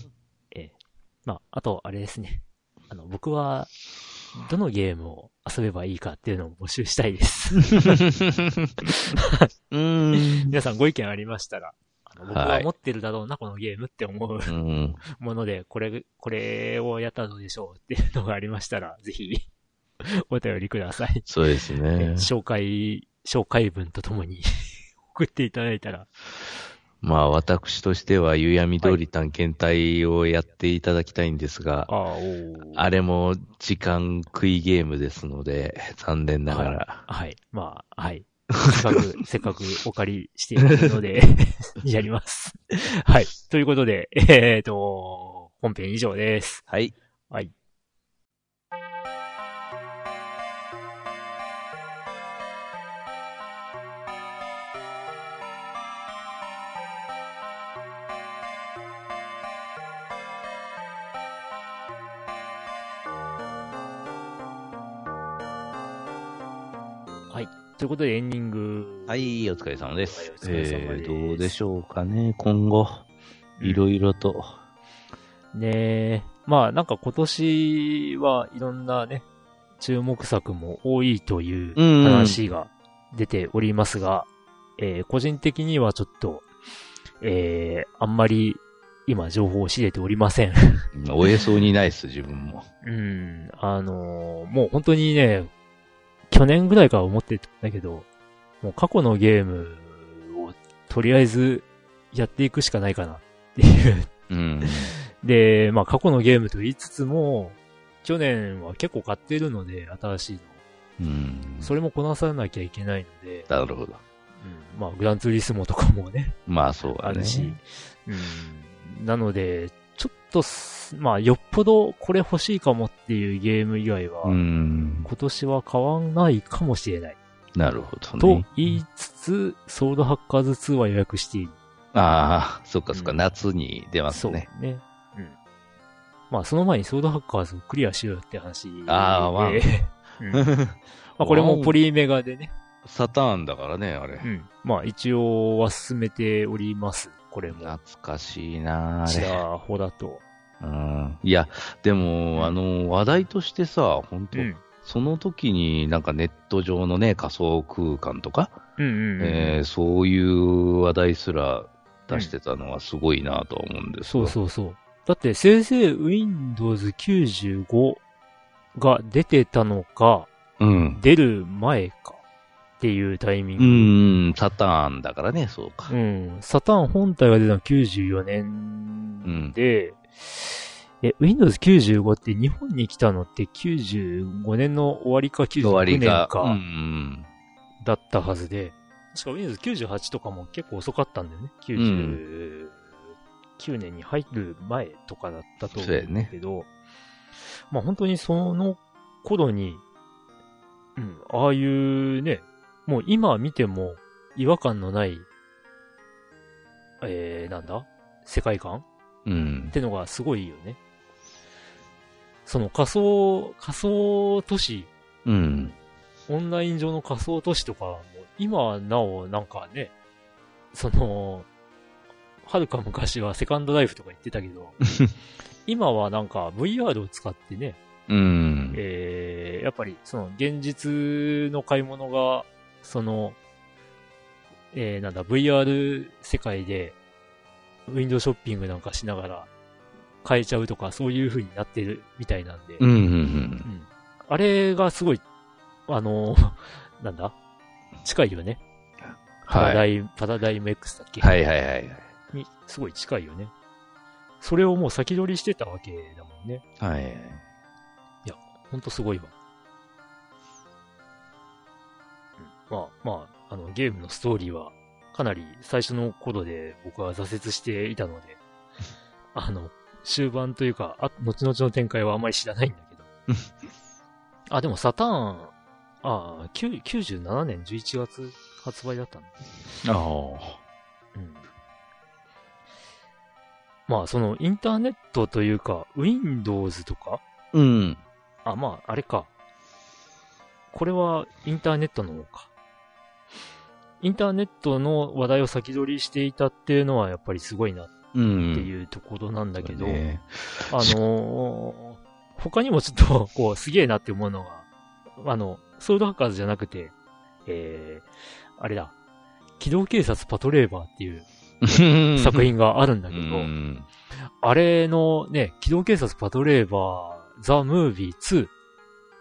えーまあ、あと、あれですね。あの、僕は、どのゲームを遊べばいいかっていうのを募集したいです。皆さんご意見ありましたら、あの僕ははい持ってるだろうな、このゲームって思ううん。もので、これ、これをやったらどうでしょうっていうのがありましたら、ぜひ、お便りください。そうですえね。紹介、紹介文とともに 送っていただいたら、まあ、私としては、湯闇通り探検隊をやっていただきたいんですが、ああ、おーあれも時間食いゲームですので、残念ながら。はい。まあ、はい。せっかく、せっかくお借りしているので、やります。はい。ということで、えっ、と、本編以上です。はい。はい。ということでエンディング。はい、お疲れ様です。はいお疲れ様ですえー、どうでしょうかね、今後。いろいろと。ねえ。まあなんか今年はいろんなね、注目作も多いといううん話が出ておりますが、えー個人的にはちょっと、えーあんまり今情報を知れておりません。追えそうにないです、自分も。うん、あのーもう本当にね、去年ぐらいから思ってたんだけど、もう過去のゲームをとりあえずやっていくしかないかなっていううん。で、まあ過去のゲームと言いつつも、去年は結構買ってるので、新しいの。うん。それもこなさなきゃいけないので、なるほど。うん、まあグランツーリスモとかもね、まあ、そうだね。あるし、うん、なので、ちょっとす、まあよっぽどこれ欲しいかもっていうゲーム以外は、うん。今年は買わないかもしれない。なるほどとね。言いつつ、ソウルハッカーズ2は予約している。ああ、そっかそっか、うん夏に出ますそうね。ね。うん。まあ、その前にソードハッカーズをクリアしようよって話で。あーワンうん まあ、これもポリメガでね。サターンだからね、あれう。ん。まあ、一応は進めております。これも。懐かしいなあれ。ちらほだと。うん。いや、でも、うんあの、話題としてさ、本当、うん。その時になんかネット上のね、仮想空間とか、そういう話題すら出してたのはすごいなとは思うんですそうそうそう。だって、せいぜい Windows 95が出てたのか、う。うん。出る前かっていうタイミンうグ。ん、サターンだからね、そうか。うん。サターン本体が出たの94年で、え、Windows 95って日本に来たのって95年の終わりか終わ96りが。年かうん。だったはずで、確か Windows 98とかも結構遅かったんだよね。99年に入る前とかだったと思うんだけど、まあ本当にその頃にうん、ああいうね、もう今見ても違和感のない、えー、なんだ？世界観？うんっ。てのがすごいよね。その仮想、仮想都市、うん。オンライン上の仮想都市とかも、今はなおなんかね、その、はるか昔はセカンドライフとか言ってたけど、今はなんか VR を使ってね、うん。えー、やっぱりその現実の買い物が、その、えー、なんだ、VR 世界で、ウィンドウショッピングなんかしながら買えちゃうとか、そういう風になってるみたいなんで、うん。うん。うんあれがすごい、あの、なんだ近いよね。パラはい。ダイ、パラダイム X だっけ？はいはいはい。に、すごい近いよね。それをもう先取りしてたわけだもんね。はい。ほんとすごいわ。まあ、まあ、あの、ゲームのストーリーは、かなり最初の頃で僕は挫折していたので、あの、終盤というか、あ、後々の展開はあんまり知らないんだけど。あ、でもサターン、ああ、9 97年11月発売だったんだ。ああ。うん。まあ、その、インターネットというか、Windows とか？うん。あ、まあ、あれか。これはインターネットの方か。インターネットの話題を先取りしていたっていうのはやっぱりすごいなっうん。ていうところなんだけど、ねあのー他にもちょっと、こう、すげえなって思うのが、あの、ソールドハッカーズじゃなくて、えー、あれだ、機動警察パトレーバーっていう 作品があるんだけど、うん。あれのね、機動警察パトレーバーザ・ムービー2。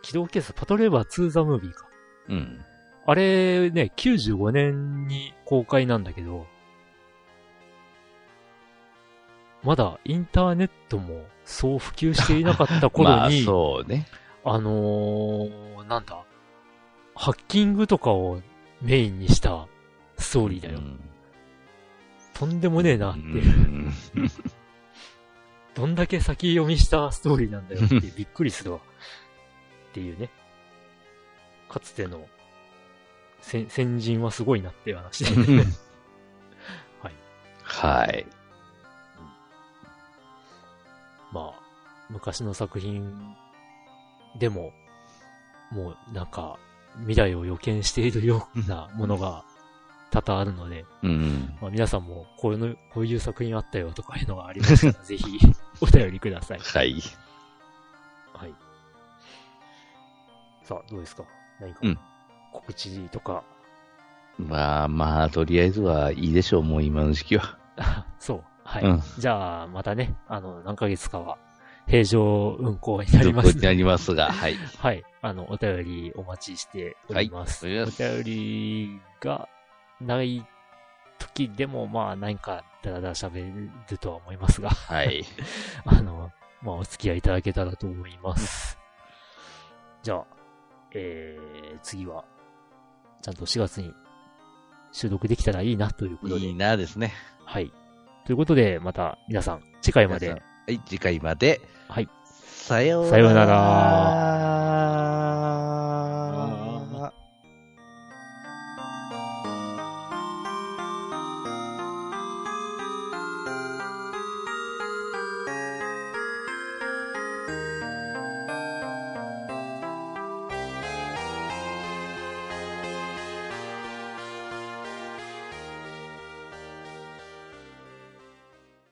機動警察パトレーバー2ザ・ムービーか。うん。あれね、95年に公開なんだけど、まだインターネットもそう普及していなかった頃 まあ、に、そうね。あのー、なんだ、ハッキングとかをメインにしたストーリーだよ。うんとんでもねえなってういう。ん どんだけ先読みしたストーリーなんだよってびっくりするわ。っていうね。かつての先先人はすごいなっていう話で、ね。はい。はい。まあ、昔の作品でも、もうなんか、未来を予見しているようなものが多々あるので、うん。まあ、皆さんもこういうの、こういう作品あったよとかいうのがありましたら、ぜひお便りください。はい。はい。さあ、どうですか？何か？うん告知とか、まあまあ、とりあえずはいいでしょう、もう今の時期は。そう。はい。うんじゃあ、またね、あの、何ヶ月かは、平常運行になりますどこになりますが、はい。はい。あの、お便りお待ちしております。はいお便りがない時でも、まあ、何かだらだら喋るとは思いますが、はい。あの、まあ、お付き合いいただけたらと思います。じゃあ、えー、次は、ちゃんと4月に収録できたらいいなということで、いいなですね。はい。ということで、また皆さん、次回まで。はい、次回まで。はい。さようさようなら。